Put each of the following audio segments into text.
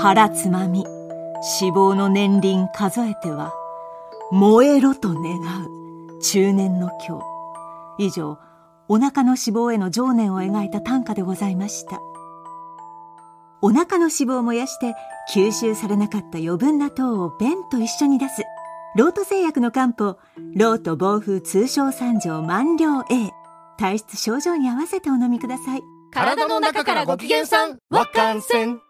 腹つまみ。脂肪の年輪数えては燃えろと願う。中年の今日。以上お腹の脂肪への情念を描いた短歌でございました。お腹の脂肪を燃やして吸収されなかった余分な糖を便と一緒に出す。ロート製薬の漢方ロート暴風通商三条万両 A 体質症状に合わせてお飲みください。体の中からご機嫌さんわかんせん。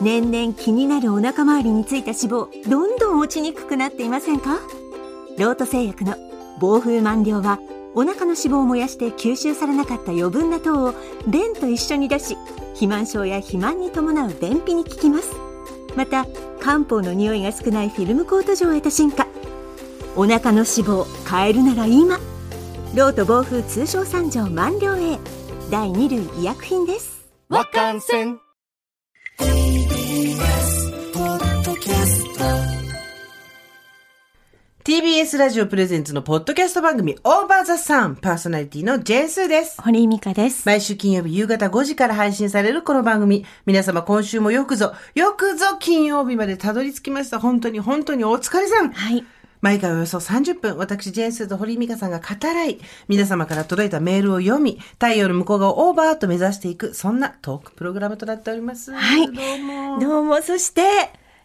年々気になるお腹周りについた脂肪どんどん落ちにくくなっていませんか？ロート製薬の暴風満了はお腹の脂肪を燃やして吸収されなかった余分な糖を便と一緒に出し肥満症や肥満に伴う便秘に効きます。また漢方の匂いが少ないフィルムコート状を得た進化。お腹の脂肪変えるなら今ロート暴風通商三条満了へ。第2類医薬品です。わかんせん TBS ラジオプレゼンツのポッドキャスト番組オーバーザサンパーソナリティのジェンスーです。堀井美香です毎週金曜日夕方5時から配信されるこの番組。皆様今週もよくぞ、よくぞ金曜日までたどり着きました。本当に本当にお疲れさん。はい毎回およそ30分、私、ジェンスーと堀井美香さんが語らい、皆様から届いたメールを読み、太陽の向こう側をオーバーと目指していく、そんなトークプログラムとなっております。はいどうも。どうも、そして、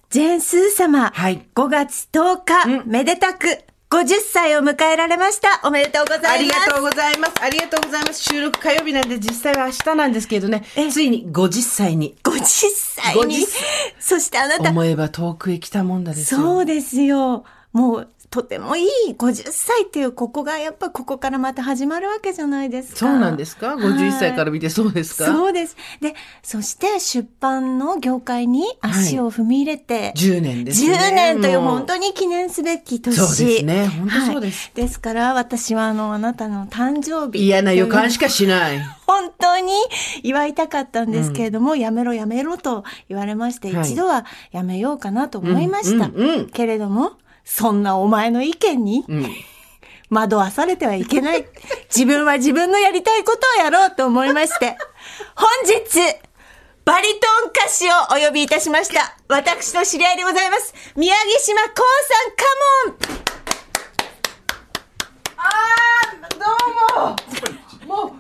ジェンスー様。はい5月10日、うんめでたく、50歳を迎えられました。おめでとうございます。ありがとうございます。ありがとうございます。収録火曜日なんで実際は明日なんですけどねえ、ついに50歳に。50歳に50。そしてあなた、思えば遠くへ来たもんだですよ。そうですよ。もう、とてもいい50歳っていう、ここがやっぱここからまた始まるわけじゃないですか。そうなんですか ?51 歳からら見てそうですか？そうです。で、そして出版の業界に足を踏み入れて、10年ですね。10年というも本当に記念すべき年。そうですね本当そうですはい。ですから私はあの、あなたの誕生日。嫌な予感しかしない。本当に祝いたかったんですけれども、やめろやめろと言われまして、はい一度はやめようかなと思いました。うんうんうんけれども、そんなお前の意見にうん。惑わされてはいけない。自分は自分のやりたいことをやろうと思いまして、本日、バリトン歌手をお呼びいたしました。私の知り合いでございます。宮城島光さん、カモンあー、どうも。もう、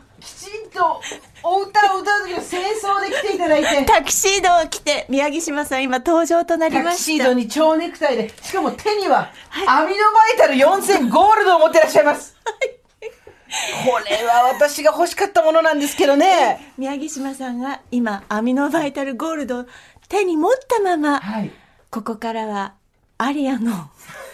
とお歌を歌う時の清掃で来ていただいて。タキシードを着て、宮城島さん今登場となりタました。キシードに蝶ネクタイで、しかも手には、アミノバイタル4000ゴールドを持ってらっしゃいます。これは私が欲しかったものなんですけどね。宮城島さんが今、アミノバイタルゴールドを手に持ったまま、はい。ここからは、アリアの、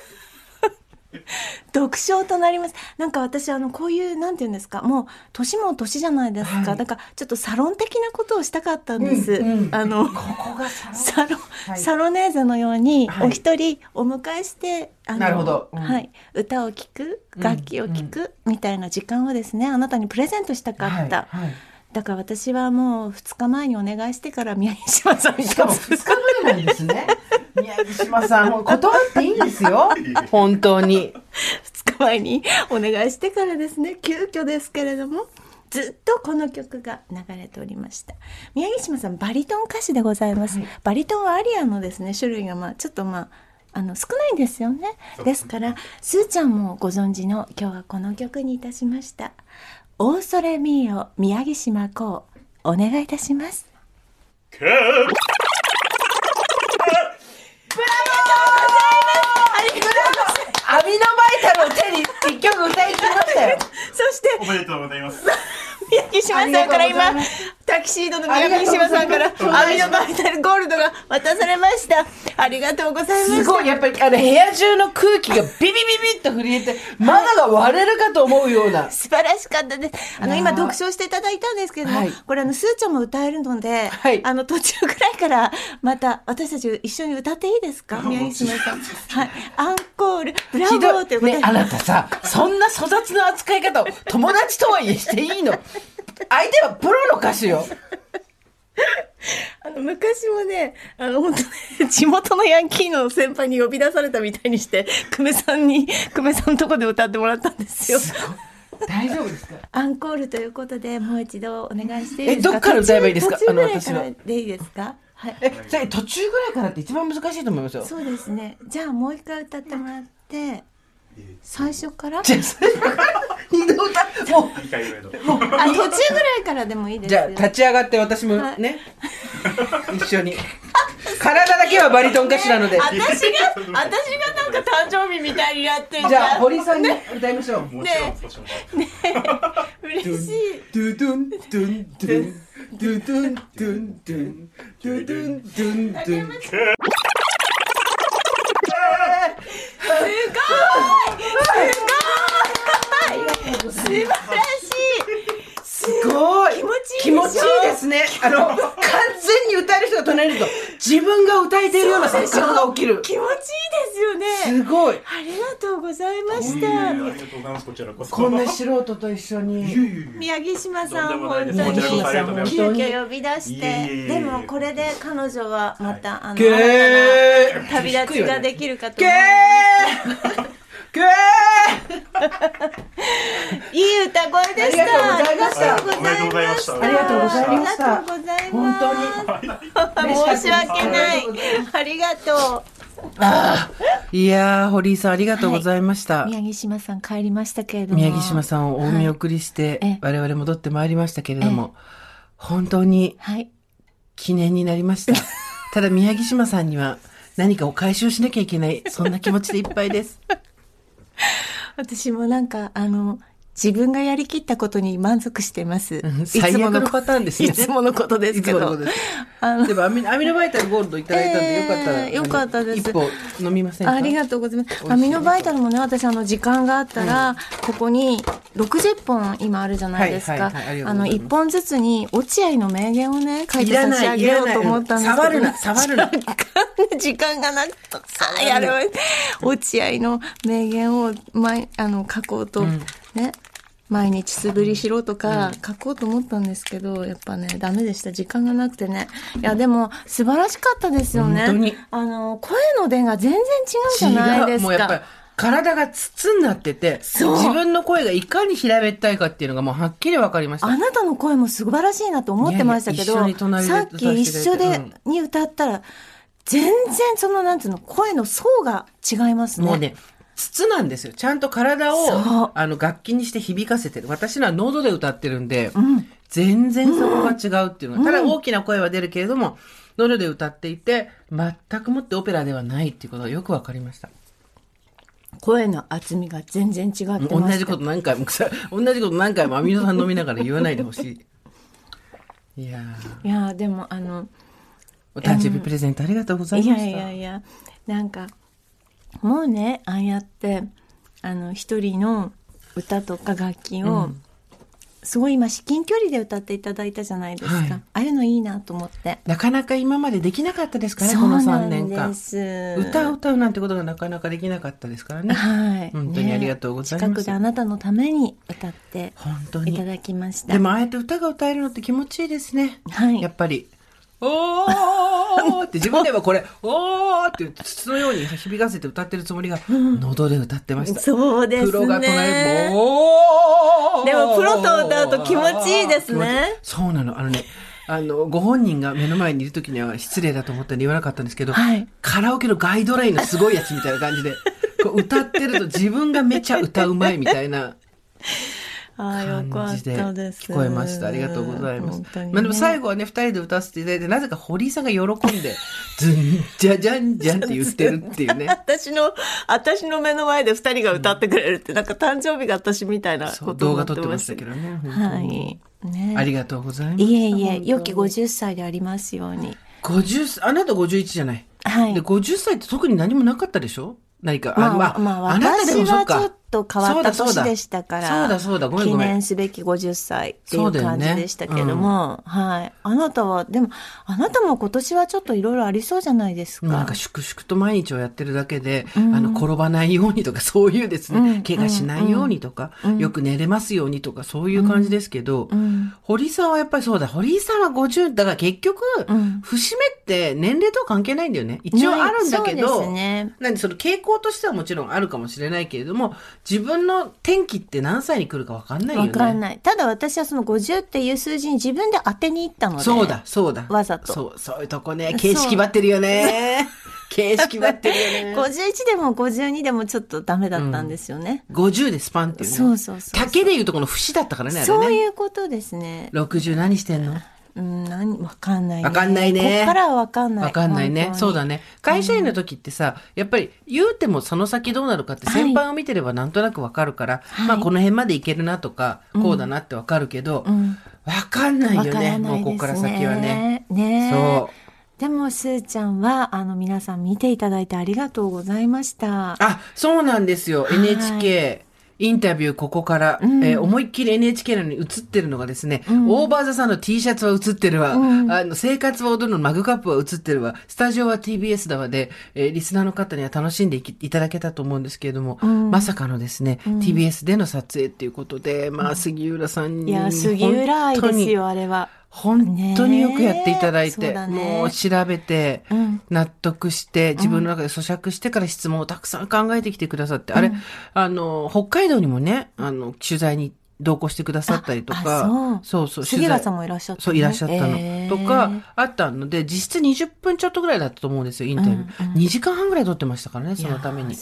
独唱となります。なんか私、あの、こういう、なんていうんですか、もう、年も年じゃないですか。はい。だから、ちょっとサロン的なことをしたかったんです。うんうん。あの、ここがサロン。サロン、はい。サロネーゼのように、はい。お一人お迎えして、あのなるほど。うん。はい、歌を聴く、楽器を聴く、みたいな時間をですね、あなたにプレゼントしたかった。はい。はいだから私はもう2日前にお願いしてから宮城島さんにしかも2日前なんですね。宮城島さん、もう断っていいんですよ。本当に。2日前にお願いしてからですね。急遽ですけれどもずっとこの曲が流れておりました。宮城島さんバリトン歌手でございます、バリトンはアリアのですね種類がまあちょっとまああの少ないんですよね。ですからすーちゃんもご存知の今日はこの曲にいたしました「オーソレミーオ宮城島こう」お願いいたします。アミノバイタルを手に一曲歌い切りましたよ。そして おめでとうございます。宮城島さんから今ございますタキシードの宮城島さんからアミノバイタルゴールドが渡されました。ありがとうございますすごい、やっぱりあの部屋中の空気がビビビビッと震えて、窓が割れるかと思うような。素晴らしかったです。あの、今、読書していただいたんですけれども、はい。これ、あの、スーちゃんも歌えるので、はい。あの、途中ぐらいから、また、私たち一緒に歌っていいですか？宮城島さん。はい。アンコール、ブラボーということで。ね、あなたさ、そんな粗雑な扱い方を友達とはいえしていいの相手はプロの歌手よ。あの昔もね、あの、本当ね、地元のヤンキーの先輩に呼び出されたみたいにして、久米さんに、久米さんのとこで歌ってもらったんですよ。大丈夫ですか？アンコールということで、もう一度お願いしていいですか？えどっから歌えばいいですか？途中途中ぐらいあの私はでいいですか？はい。え、それ途中ぐらいからって一番難しいと思いますよ。そうですね。じゃあもう一回歌ってもらって、最初から？じゃあ、最初から？二度歌、も2回ぐらいのあ、途中ぐらいからでもいいでう、すよ。じゃあ立ち上がって私もはいね、一緒に。体だけはバリトン歌手なので。私が、私がなんか誕生日みたいになってるじゃあ、堀井さんに歌いましょう。もちろんそうしましょう嬉しい。ドゥドゥン、ドゥン、ドゥン、ドゥドゥン、ドゥン、ドゥン、ドゥドゥン、ドゥン、ドゥン。素晴らしい。すすごい気持ちいい気持ちいいですね。あの、完全に歌える人が隣にいると、自分が歌えているような錯覚が起きる。気持ちいいですよね。すごい。ありがとうございましいえいえあた。りがとうございますこちらこそこんな素人と一緒に。宮城島さん、本当に急遽呼び出しいえいえいて、えでもこれで彼女はまた、あの、旅立ちができるかとゲ思ーう。ゲ いい歌声でした。ありがとうございましたありがとうございました。ありがとうございましたありがとうございます。本当に。申し訳ない。ありがとあーいやー、堀井さんありがとうございました。う。宮城島さん帰りましたけれども。宮城島さんをお見送りして、はいええ我々戻ってまいりましたけれども、本当にはい。記念になりました。ただ宮城島さんには何かお返しをしなきゃいけない、そんな気持ちでいっぱいです。私もなんか、あの、自分がやりきったことに満足してます。うんいつも最悪のパターンですね いつものことですけど。ですあのでもアミアミノバイタルゴールドいただいたんで、よかったら、えーよかったです一歩飲みませんか？ありがとうございます。アミノバイタルもね、私あの時間があったら、ここに60本今あるじゃないですか。あの、うございます1本ずつに落合の名言をね、書いて差し上げよう。と思ったんですけど。触るな、触るな。時間がなくて、あやる落合の名言を毎あの書こうと、ね毎日素振りしろとか書こうと思ったんですけど、やっぱねダメでした。時間がなくてね。いやでも素晴らしかったですよね。本当に。あの声の出が全然違うじゃないですか。もうやっぱり体が筒になってて、自分の声がいかに平べったいかっていうのがもうはっきり分かりました。あなたの声も素晴らしいなと思ってましたけど、いやいやさっき一緒で、に歌ったら、全然その、なんていうの、声の層が違いますね。もうね、筒なんですよ。ちゃんと体を、あの、楽器にして響かせてる。私のは喉で歌ってるんで、うん。全然そこが違うっていうのが、ただ大きな声は出るけれども、喉で歌っていて、全くもってオペラではないっていうことがよくわかりました。声の厚みが全然違って。同じこと何回も、さ同じこと何回もアミノ酸飲みながら言わないでほしい。いやーいやーでもあの、お誕生日プレゼントありがとうございいました。やいやいや、なんか、もうね、ああやって、あの、一人の歌とか楽器を、すごい今至近距離で歌っていただいたじゃないですか。はいああいうのいいなと思って。なかなか今までできなかったですからね、この3なん年間。歌を歌うなんてことがなかなかできなかったですからね。はい。本当にありがとうございます近くであなたのために歌って本当に。いただきました。でもああやって歌が歌えるのって気持ちいいですね。はいやっぱり。おーって自分ではこれ、おーって筒のように響かせて歌ってるつもりが、喉で歌ってました。そうですね。プロが隣で、おーでもプロと歌うと気持ちいいですねそうなの。あのね、あの、ご本人が目の前にいる時には失礼だと思ったんで言わなかったんですけど、はいカラオケのガイドラインのすごいやつみたいな感じで、こう歌ってると自分がめちゃ歌うまいみたいな感じで。聞こえました。ありがとうございます。ねまあでも最後はね、二人で歌わせていただいて、なぜか堀井さんが喜んで、ズンジャジャンジャンって言ってるっていうね。私の、私の目の前で二人が歌ってくれるって、なんか誕生日が私みたいなそうこと動画撮ってましたすけどね。はにい。ねありがとうございます。いえいえ、良き50歳でありますように。50あなた51じゃない。はいで、50歳って特に何もなかったでしょ？何か。まあ、まあ、私はちょっと変わったそうだそうだ年でしたから。そうだそうだごめんごめん記念すべき50歳っていそう感じでしたけども、はい。あなたは、でも、あなたも今年はちょっといろいろありそうじゃないですか。なんか粛々と毎日をやってるだけで、あの、転ばないようにとか、そういうですね、うん怪我しないようにとか、よく寝れますようにとか、そういう感じですけど、ん堀井さんはやっぱりそうだ、堀井さんは50、だから結局、ん節目って年齢とは関係ないんだよね。一応あるんだけど、ね。なんでその傾向としてはもちろんあるかもしれないけれども、自分の天気って何歳に来るか分かんないよね。わかんない。ただ私はその50っていう数字に自分で当てに行ったので。そうだ、そうだ。わざとそう、そういうとこね。形式ばってるよね。形式ばってるよね。51 でも52でもちょっとダメだったんですよね。50でスパンっていうね。そうそうそう竹でいうとこの節だったからね、あれね。そういうことですね。60何してんの？うん、何、わかんないね。わかんないねこっからはわかんない。わかんないねそうだね。会社員の時ってさ、やっぱり言うてもその先どうなるかって先輩を見てればなんとなくわかるから、はいまあこの辺までいけるなとか、こうだなってわかるけど、んわかんないわからよね。ないですね。もうここから先はね。ねそう。でも、すーちゃんは、あの、皆さん見ていただいてありがとうございました。あ、そうなんですよ。い NHK。インタビューここから、えー思いっきり NHK なのに映ってるのがですね、オーバーザさんの T シャツは映ってるわ、あの生活は踊るのマグカップは映ってるわ、スタジオは TBS だわで、えーリスナーの方には楽しんでいきいただけたと思うんですけれども、まさかのですね、TBS での撮影っていうことで、まあ杉浦さんに、いや、杉浦愛ですよ、あれは。本当によくやっていただいて、ねもう調べて、うん。納得して、自分の中で咀嚼してから質問をたくさん考えてきてくださって、あれ、あの、北海道にもね、あの、取材に同行してくださったりとあか、あそう。そう、杉浦さんもいらっしゃったのそう、いらっしゃったの。えー。とか、あったので、実質20分ちょっとぐらいだったと思うんですよ、インタビュー。2時間半ぐらい撮ってましたからね、そのために。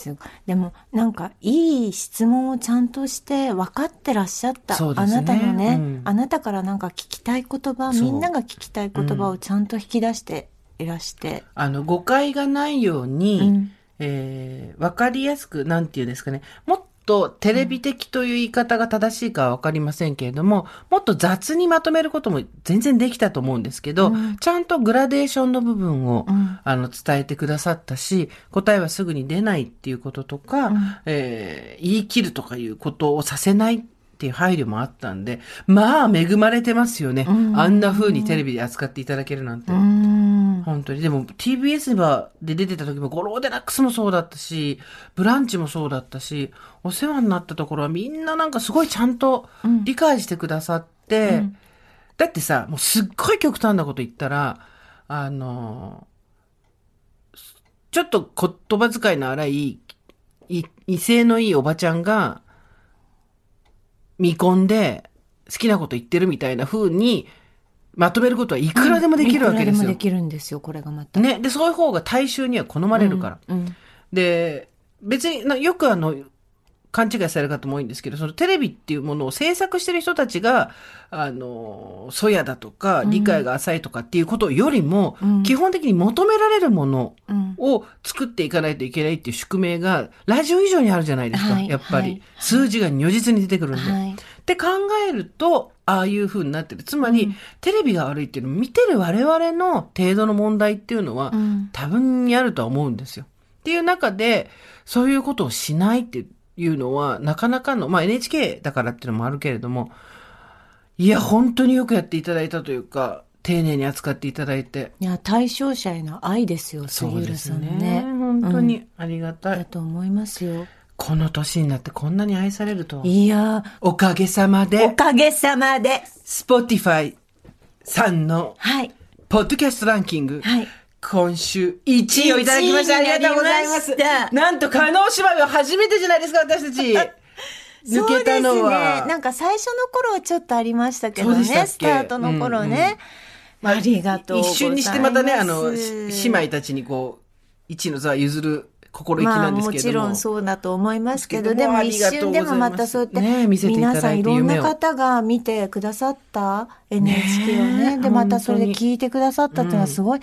でもなんかいい質問をちゃんとして分かってらっしゃった、ね。なたのね、うん。あなたからなんか聞きたい言葉みんなが聞きたい言葉をちゃんと引き出していらして、あの、誤解がないように、うん。えーわかりやすく、なんていうんですかね、もっとテレビ的という言い方が正しいかはわかりませんけれども、もっと雑にまとめることも全然できたと思うんですけど、ちゃんとグラデーションの部分を、ん。あの、伝えてくださったし、答えはすぐに出ないっていうこととか、えー言い切るとかいうことをさせないっていう配慮もあったんで、まあ、恵まれてますよね。あんな風にテレビで扱っていただけるなんて。うん。本当に。でも TBS はで出てた時も、ゴローデラックスもそうだったし、ブランチもそうだったし、お世話になったところはみんななんかすごいちゃんと理解してくださって、だってさ、もうすっごい極端なこと言ったら、あの、ちょっと言葉遣いの荒い、い威勢のいいおばちゃんが、見込んで、好きなこと言ってるみたいな風に、まとめることはいくらでもできるわけですよ。いくらでもできるんですよこれがまた、ね。で、そういう方が大衆には好まれるから。うんで、別にな、よくあの、勘違いされる方も多いんですけど、そのテレビっていうものを制作してる人たちが、あの、そやだとか、理解が浅いとかっていうことよりも、うん基本的に求められるものうんを作っていかないといけないっていう宿命が、ラジオ以上にあるじゃないですか、はいやっぱり。はい数字が如実に出てくるんで。はいって考えると、ああいう風になってる。つまり、テレビが悪いっていうのを見てる我々の程度の問題っていうのは、うん多分にあるとは思うんですよ。っていう中で、そういうことをしないっていうのは、なかなかの、まあ NHK だからっていうのもあるけれども、いや、本当によくやっていただいたというか、丁寧に扱っていただいて。いや対象者への愛ですよ杉浦さんね本当にありがたい。だと思いますよこの年になってこんなに愛されるとは。いやおかげさまおで、かげさまで Spotify さんのはいポッドキャストランキング、はい今週1位をいただきました。あ1位になりがとうございます。なんと、加納姉妹は初めてじゃないですか、私たち。抜けたのそうですは。ね。なんか最初の頃はちょっとありましたけどね、スタートの頃ね。ありがとう。一瞬にしてまたね、あの、し姉妹たちにこう、1位の座を譲る心意気まあなんですもちけれども。ろんそうだと思いますけど、でも一瞬でもまたそうやって、ね見せていた皆さんいろんな方が見てくださった NHK をね。ねで、またそれで聞いてくださったっていうのはすごい。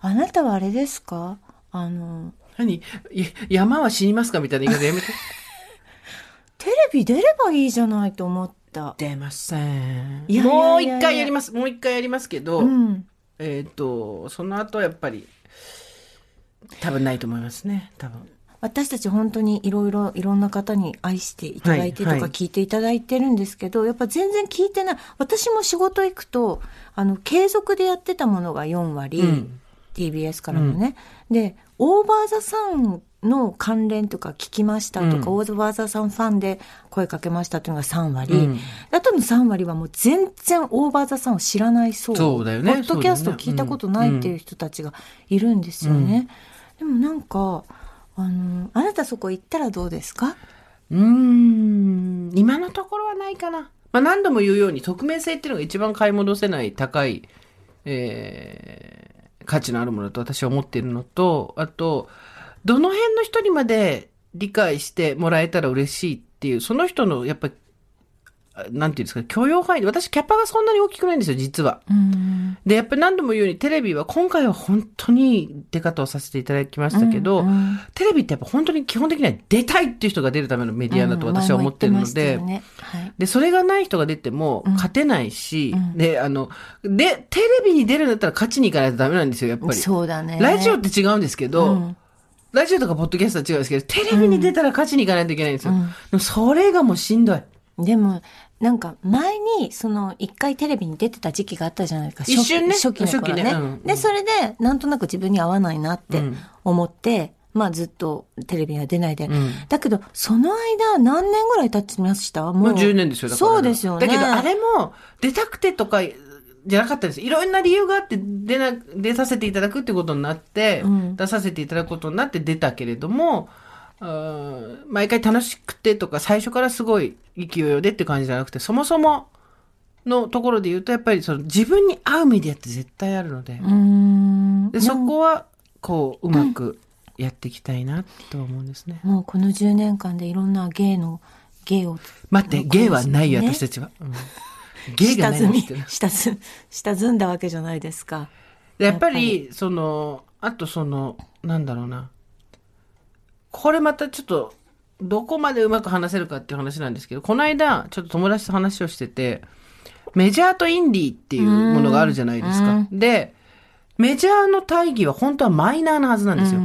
あなたはあれですか？あの、何？い山は死にますかみたいな言い方やめて。テレビ出ればいいじゃないと思った。出ません。いやいやいやいやもう一回やります。もう一回やりますけど、うん。えっ、と、その後やっぱり、多分ないと思いますね。多分。私たち本当にいろいろいろんな方に愛していただいてとはいはい。か聞いていただいてるんですけど、やっぱ全然聞いてない。私も仕事行くとあの継続でやってたものが4割、うん。TBS からのね、でオーバーザさんの関連とか聞きましたとか、うん。オーバーザさんファンで声かけましたというのが3割、うん。あとの3割はもう全然オーバーザさんを知らないそうそうだよね。ポッドキャスト聞いたことないっていう人たちがいるんですよね、でもなんかあのあなたそこ行ったらどうですか？うーん、今のところはないかな。まあ何度も言うように、匿名性っていうのが一番買い戻せない高い、えー、価値のあるものだと私は思っているのと、あと、どの辺の人にまで理解してもらえたら嬉しいっていう、その人のやっぱりなんていうんですか、許容範囲で、私キャパがそんなに大きくないんですよ、実は。で、やっぱり何度も言うように、テレビは今回は本当に出方をさせていただきましたけど、うんうん、テレビってやっぱ本当に基本的には出たいっていう人が出るためのメディアだと私は思ってるので、ねはい、で、それがない人が出ても勝てないし、うん、で、あの、で、テレビに出るん。だったら勝ちに行かないとダメなん。ですよ、やっぱり。そうだね。ラジオって違うん。ですけど、ラジオとかポッドキャストは違うん。ですけど、テレビに出たら勝ちに行かないといけないん。ですよ。でもそれがもうしん。どい。でも、なんか前にその一回テレビに出てた時期があったじゃないですか。一瞬ね。初期の頃ね。ねうん、で、それでなんとなく自分に合わないなって思って、うん、まあずっとテレビには出ないで。うん、だけど、その間何年ぐらい経ちました？もう10年ですよ、だから。そうですよね。だけどあれも出たくてとか、じゃなかったです。いろんな理由があって出な、出させていただくってことになって、出させていただくことになって出たけれども、毎回楽しくてとか、最初からすごい勢いでって感じじゃなくて、そもそものところで言うと、やっぱりその自分に合うメディアって絶対あるので、でそこは、こう、うまくやっていきたいなと思うんですね。もうこの10年間でいろんな芸の、芸を。待って、芸はないよ、私たちは。うん、芸がない下積み、下積、下積んだわけじゃないですか。やっぱり、その、あとその、なんだろうな。これまたちょっと、どこまでうまく話せるかっていう話なんですけど、この間、ちょっと友達と話をしてて、メジャーとインディーっていうものがあるじゃないですか。で、メジャーの大義は本当はマイナーなはずなんですよ。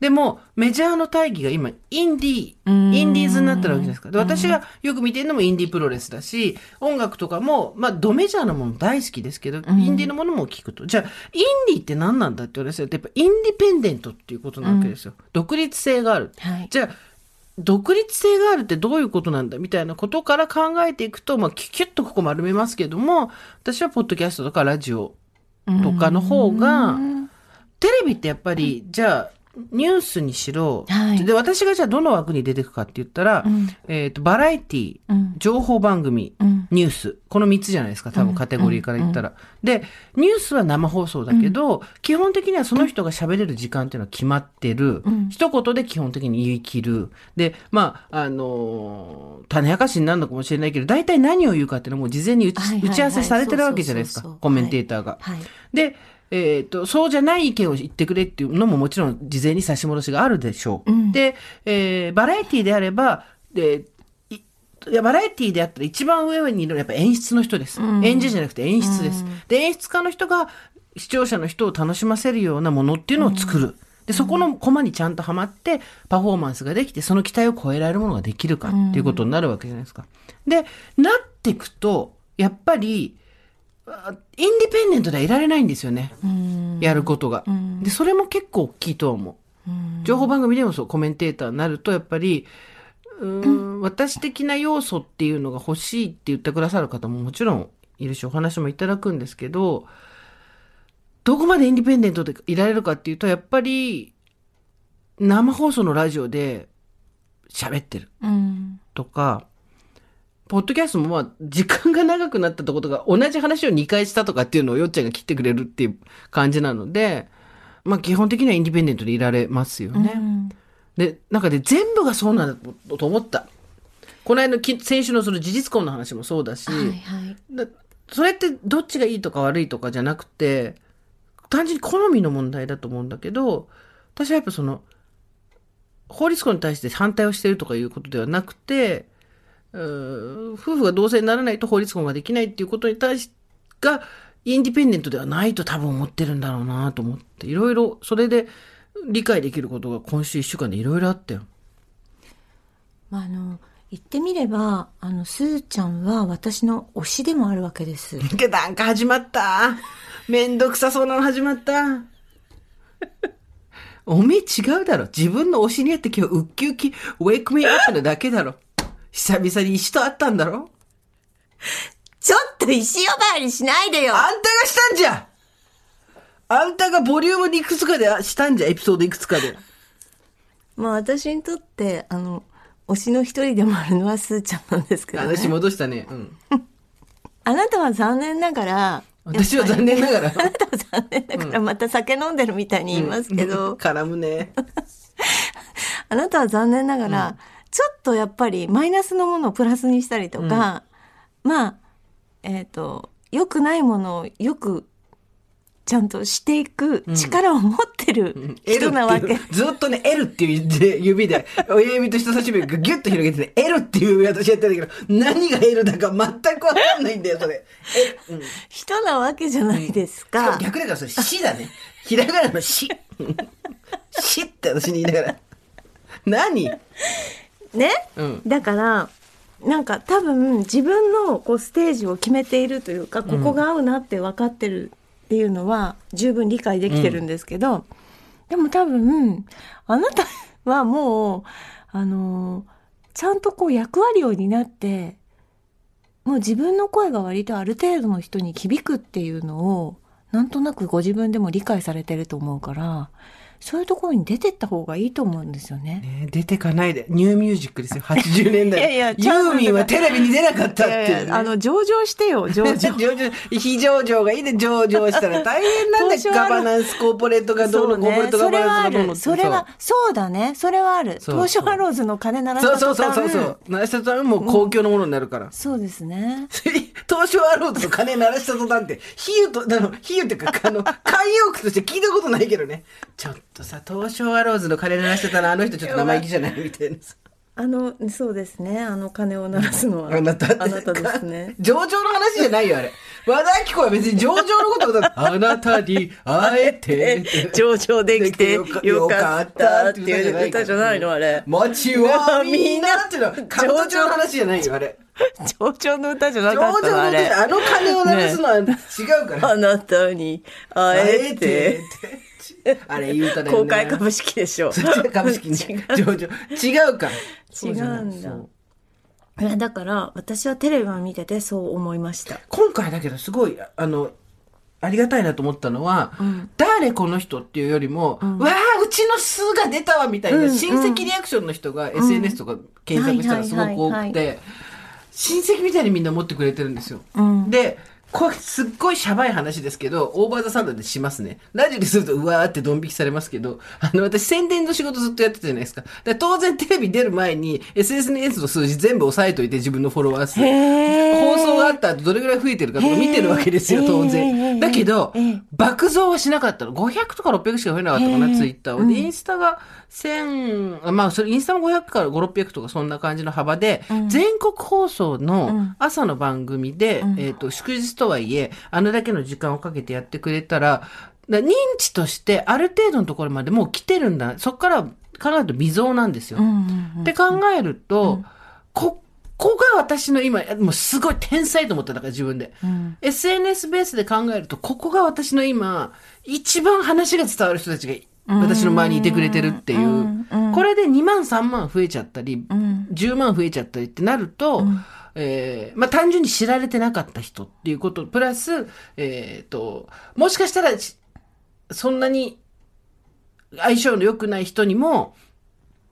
でも、メジャーの大義が今、インディー、インディーズになってるわけですか。で、私がよく見てるのもインディープロレスだし、音楽とかも、まあ、ドメジャーのもの大好きですけど、インディーのものも聞くと。じゃあ、インディーって何なんだって言われてやっぱインディペンデントっていうことなわけですよ。独立性がある。はい、じゃあ、独立性があるってどういうことなんだみたいなことから考えていくと、まあ、キュッとここ丸めますけども、私はポッドキャストとかラジオとかの方が、テレビってやっぱり、じゃあ、ニュースにしろ、はい、で、私がじゃあどの枠に出てくかって言ったら、うん、えっ、ー、と、バラエティ、うん、情報番組、うん、ニュース、この3つじゃないですか、多分カテゴリーから言ったら。で、ニュースは生放送だけど、基本的にはその人が喋れる時間っていうのは決まってる。一言で基本的に言い切る。で、まあ、あのー、種明かしになるのかもしれないけど、大体何を言うかっていうのも事前に打ち合わせされてるわけじゃないですか、コメンテーターが。はい。はい、で、えっ、ー、と、そうじゃない意見を言ってくれっていうのももちろん事前に差し戻しがあるでしょう。うん、で、えー、バラエティであれば、で、いや、バラエティであったら一番上にいるのはやっぱ演出の人です。うん、演じじゃなくて演出です。うん、で、演出家の人が視聴者の人を楽しませるようなものっていうのを作る。で、そこのコマにちゃんとはまって、パフォーマンスができて、その期待を超えられるものができるかっていうことになるわけじゃないですか。で、なっていくと、やっぱり、インディペンデントではいられないんですよね。やることが。で、それも結構大きいと思う。情報番組でもそう、コメンテーターになると、やっぱり、うん私的な要素っていうのが欲しいって言ってくださる方ももちろんいるし、お話もいただくんですけど、どこまでインディペンデントでいられるかっていうと、やっぱり、生放送のラジオで喋ってるとか、ポッドキャストもまあ、時間が長くなったとことが、同じ話を2回したとかっていうのをよっちゃんが切ってくれるっていう感じなので、まあ基本的にはインディペンデントでいられますよね。うん、で、なんかで、ね、全部がそうなんだと思った。この間の先週のその事実婚の話もそうだし、はいはい、それってどっちがいいとか悪いとかじゃなくて、単純に好みの問題だと思うんだけど、私はやっぱその、法律婚に対して反対をしているとかいうことではなくて、夫婦が同性にならないと法律婚ができないっていうことに対しが、インディペンデントではないと多分思ってるんだろうなと思って、いろいろ、それで理解できることが今週一週間でいろいろあったよ。まあ、あの、言ってみれば、あの、すーちゃんは私の推しでもあるわけです。なんか始まった。めんどくさそうなの始まった。おめえ違うだろ。自分の推しにやって今日ウッキウキ、ウェイクメイアップなだけだろ。久々に石と会ったんだろ？ちょっと石呼ばわりしないでよあんたがしたんじゃあんたがボリュームでいくつかでしたんじゃエピソードいくつかで。まあ私にとって、あの、推しの一人でもあるのはスーちゃんなんですけど、ね。話戻したね。うん。あなたは残念ながら、私は残念ながら。あなたは残念ながら、また酒飲んでるみたいに言いますけど、絡むね。あなたは残念ながら、ちょっとやっぱりマイナスのものをプラスにしたりとか、まあ、えっ、と、良くないものをよくちゃんとしていく力を持ってる人なわけ。うずっとね、L っていう指で、親指と人差し指がギュッと広げてね、L っていう私やってるんだけど、何が L だか全くわかんないんだよ、それ。うん。し人なわけじゃないですか。かも逆だからそれ、死だね。ひらがなの死。死って私に言いながら。何？ね、うん。だからなんか多分自分のこうステージを決めているというかここが合うなって分かってるっていうのは十分理解できてるんですけど、でも多分あなたはもうあのちゃんとこう役割を担ってもう自分の声が割とある程度の人に響くっていうのをなんとなくご自分でも理解されてると思うからそういうところに出てった方がいいと思うんですよね。ね出てかないで。ニューミュージックですよ、80年代。いやいやちユーミンはテレビに出なかったっていう、ね。いやいやあの上場してよ 上場。上場、非上場がいいね、上場したら大変なんだよ。ガバナンスコーポレートがどうのコーポレートガバナンスがどうのる。それは、そうだね。それはある。東証アローズの金鳴らしそうそうそうそうそう。鳴らした途端もう公共のものになるから。そうですね。東証アローズの金鳴らした途端って、比喩と、あの、比喩っていうか、あの、慣用句として聞いたことないけどね。ちょっとさ、東証アローズの金鳴らしてたら、あの人ちょっと生意気じゃないみたいなさ。あの、そうですね。あの金を鳴らすのは。あなた。あなたですね。上場の話じゃないよ、あれ。和田アキ子は別に上場のことだ。あなたに会えて。上場できてよかったっていう歌じゃないのあれ。街はみんなっていうのは、上場の話じゃないよ、あれ。上場の歌じゃなかったのあれ。歌あの金を鳴らすのは違うから。あなたに会えて。あれ言う歌だよね。公開株式でしょ。株式 違ねう。違うから。違うんだだから私はテレビを見ててそう思いました。今回だけどすごい、あの、ありがたいなと思ったのは、誰この人っていうよりも、わあ、うちの巣が出たわみたいな、うん親戚リアクションの人が SNS とか検索したらすごく多くて、親戚みたいにみんな持ってくれてるんですよ。うんで、これすっごいシャバい話ですけど、オーバーザサンダーでしますね。ラジオでするとうわーってドン引きされますけど、あの、私宣伝の仕事ずっとやってたじゃないですか。で当然テレビ出る前に SNS の数字全部押さえといて自分のフォロワー数。放送があった後どれぐらい増えてるかとか見てるわけですよ、当へ然。ーだけど爆増はしなかったの。500とか600しか増えなかったかな、ツイッターは。で、インスタが1000、あまあ、それインスタも500から5、600とかそんな感じの幅で、全国放送の朝の番組で、えっ、と、祝日とはいえ、あのだけの時間をかけてやってくれたら、だ認知としてある程度のところまでもう来てるんだ。そこから考えると微増なんですよ。って考えると、ここが私の今、もうすごい天才と思っただから自分で。SNS ベースで考えると、ここが私の今、一番話が伝わる人たちが私の周りにいてくれてるっていう。これで2万3万増えちゃったり、10万増えちゃったりってなると、えーまあ単純に知られてなかった人っていうこと、プラス、えっ、と、もしかしたらし、そんなに相性の良くない人にも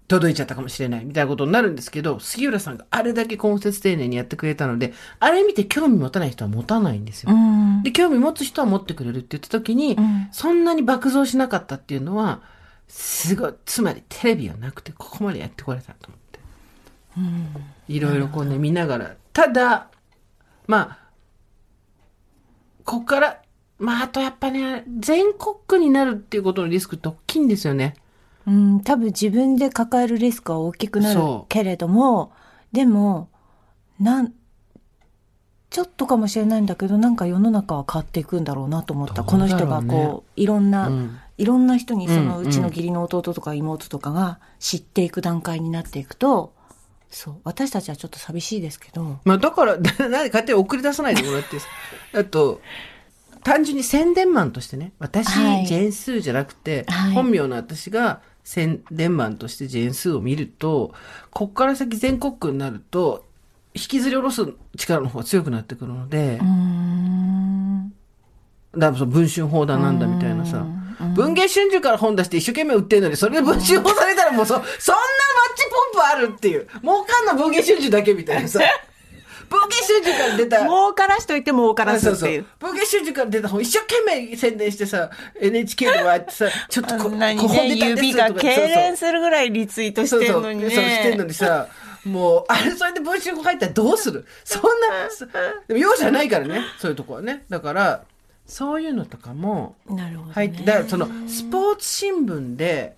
届いちゃったかもしれないみたいなことになるんですけど、杉浦さんがあれだけ根節丁寧にやってくれたので、あれ見て興味持たない人は持たないんですよ。うんで、興味持つ人は持ってくれるって言った時に、んそんなに爆増しなかったっていうのは、すごい、つまりテレビはなくてここまでやってこれたと思って。いろいろこうね、見ながら。ただ、まあ、こっから、まあ、あとやっぱね、全国区になるっていうことのリスクって大きいんですよね。うん、多分自分で抱えるリスクは大きくなるけれども、でも、なん、ちょっとかもしれないんだけど、なんか世の中は変わっていくんだろうなと思った。ね。この人がこう、いろんな、うん。いろんな人にそのうちの義理の弟とか妹とかが知っていく段階になっていくと、そう、私たちはちょっと寂しいですけど、まあ、だから、ななんで勝手に送り出さないでもらってあと、単純に宣伝マンとしてね、私、はい。ジェーンスーじゃなくて、はい。本名の私が宣伝マンとしてジェーンスーを見ると、こっから先全国区になると、引きずり下ろす力の方が強くなってくるので。だからその文春砲だなんだみたいなさ、文藝春秋から本出して一生懸命売ってんのに、それで文春法されたらもうそ、そんなマッチポンプあるっていう。儲かんの文藝春秋だけみたいなさ。文芸春秋から出た。儲からしといて儲からすっていう。文芸春秋から出た本一生懸命宣伝してさ、NHK でやってさ、ちょっとこ、あんなにここね、指が痙攣するぐらいリツイートしてんのにね。そうそう、そうしてんのにさ、もう、あれ、それで文春語入ったらどうする？そんな、そでも容赦ないからね、そういうとこはね。だから、そういうのとかもなるほど、ね。入って、だからその、スポーツ新聞で、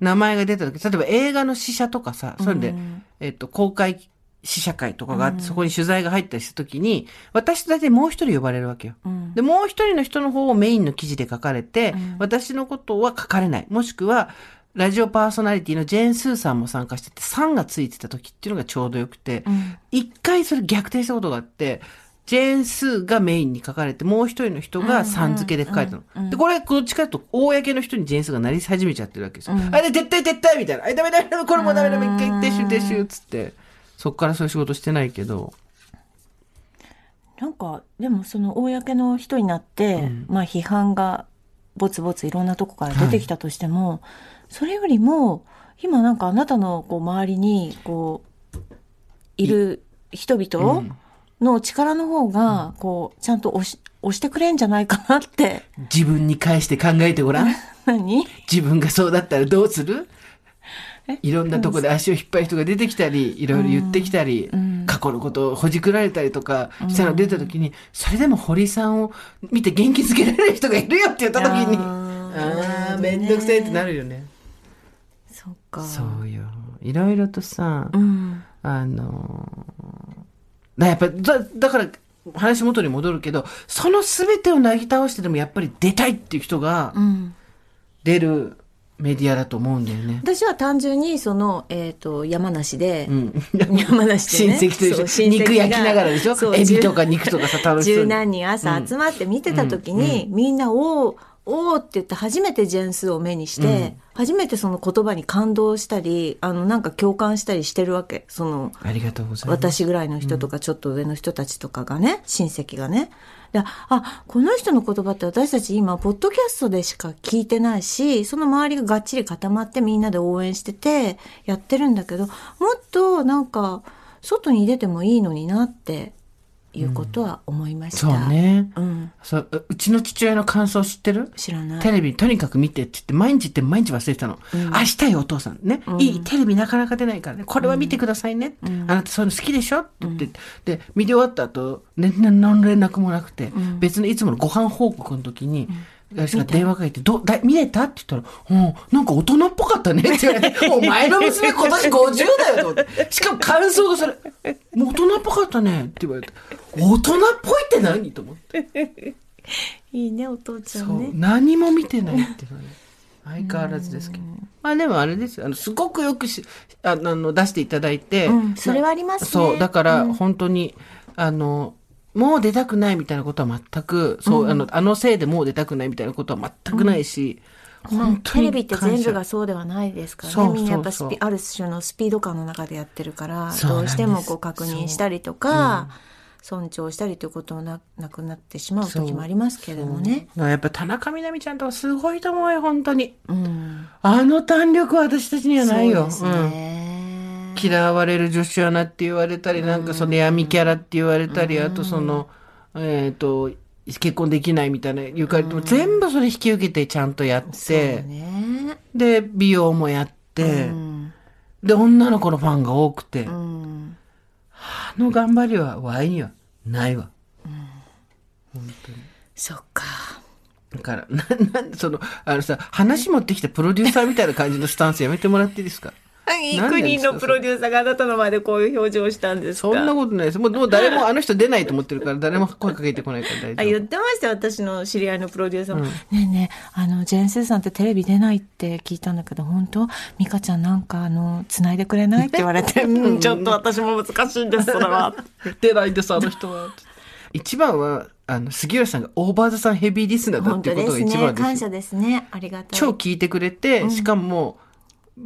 名前が出た時、例えば映画の試写とかさ、それで、えっと、公開試写会とかがあって、そこに取材が入ったりした時に、私と大体もう一人呼ばれるわけよ。で、もう一人の人の方をメインの記事で書かれて、私のことは書かれない。もしくは、ラジオパーソナリティのジェーン・スーさんも参加してて、3がついてた時っていうのがちょうどよくて、一、回それ逆転したことがあって、ジェーン・スーがメインに書かれて、もう一人の人がさん付けで書かれたの。で、これ、どっちかというと、公の人にジェーン・スーがなり始めちゃってるわけですよ。あれ、絶対絶対みたいな。あれ、ダメダメダメ、これもダメダメ、一回撤収撤収、つって。そっからそういう仕事してないけど。なんか、でもその公の人になって、まあ批判がぼつぼついろんなとこから出てきたとしても、それよりも、今なんかあなたのこう周りに、こう、いる人々の力の方が、こう、ちゃんと押し、押してくれんじゃないかなって。自分に返して考えてごらん。何？自分がそうだったらどうする？いろんなとこで足を引っ張る人が出てきたり、いろいろ言ってきたり、過去のことをほじくられたりとかしたの出た時に、それでも堀さんを見て元気づけられる人がいるよって言った時に、ああー、めんどくさいってなるよね。そっか。そうよ。いろいろとさ、うん。あのーだやっぱだ、だから、話元に戻るけど、その全てをなぎ倒してでもやっぱり出たいっていう人がうん。出るメディアだと思うんだよね。私は単純にその、えっ、と、山梨で、うん。山梨で、ね、親戚と一緒肉焼きながらでしょ？エビとか肉とかさ、楽しそうに。十何人朝集まって見てた時に、みんな、おー、おーって言って初めてジェンスを目にして、初めてその言葉に感動したり、あの、なんか共感したりしてるわけ。その、ありがとうございます。私ぐらいの人とか、ちょっと上の人たちとかがね、親戚がね。であ、この人の言葉って私たち今、ポッドキャストでしか聞いてないし、その周りががっちり固まってみんなで応援してて、やってるんだけど、もっとなんか、外に出てもいいのになっていうことは思いました。そう。ね。うん。そうううちの父親の感想知ってる？知らない。テレビとにかく見てって言って、毎日言って毎日忘れてたの。明日よ、お父さん。ね。いい、テレビなかなか出ないからね。これは見てくださいね。あなたそういうの好きでしょって言って、で、見て終わった後、ね、ね、何の連絡もなくて、別のいつものご飯報告の時に、私が電話かけて、ど、だ、見れた？って言ったら、うん、なんか大人っぽかったねって言われて、お前の娘今年50だよと思って。しかも感想がそれ、もう大人っぽかったねって言われて、大人っぽいって何？と思って。いいね、お父ちゃそう、んね。何も見てないっていうのはね相変わらずですけど。まあでもあれですよ。あの、すごくよくし、ああの、出していただいて。うんそれはありますねそう、だから、本当に、あの、もう出たくないみたいなことは全く、そう、あの、あのせいでもう出たくないみたいなことは全くないし、まあ本当にテレビって全部がそうではないですからね。みんなやっぱスピある種のスピード感の中でやってるから、どそうしてもこう確認したりとか、尊重したりということもななくなってしまう時もありますけれどもね。やっぱ田中みな実ちゃんとかすごいと思うよ、本当に。うん。あの弾力は私たちにはないよ。そうですね。嫌われる女子アナって言われたり、なんかその闇キャラって言われたり、あとその、えっ、と、結婚できないみたいなゆかりとも全部それ引き受けてちゃんとやって、ね。で、美容もやって、うん。で、女の子のファンが多くて、うん。あの頑張りは、ワイにはないわ。そっか。だから、な、なんその、あのさ、話持ってきたプロデューサーみたいな感じのスタンスやめてもらっていいですか？い何年ですかの？プロデューサーがあなたの前でこういう表情をしたんですか？そんなことないです。もう、もう誰もあの人出ないと思ってるから、誰も声かけてこないから大あ丈夫。言ってましたよ私の知り合いのプロデューサーも、ねえねえあのジェーン・スーさんってテレビ出ないって聞いたんだけど本当美香ちゃんなんかあの繋いでくれないって言われて うん。ちょっと私も難しいんですそれは。出ないです、あの人は。一番は、あの、杉浦さんがオーバーザさんヘビーリスナーだっていうことが本当です一番ですよね感謝ですね。ありがたい。超聞いてくれて、しかも、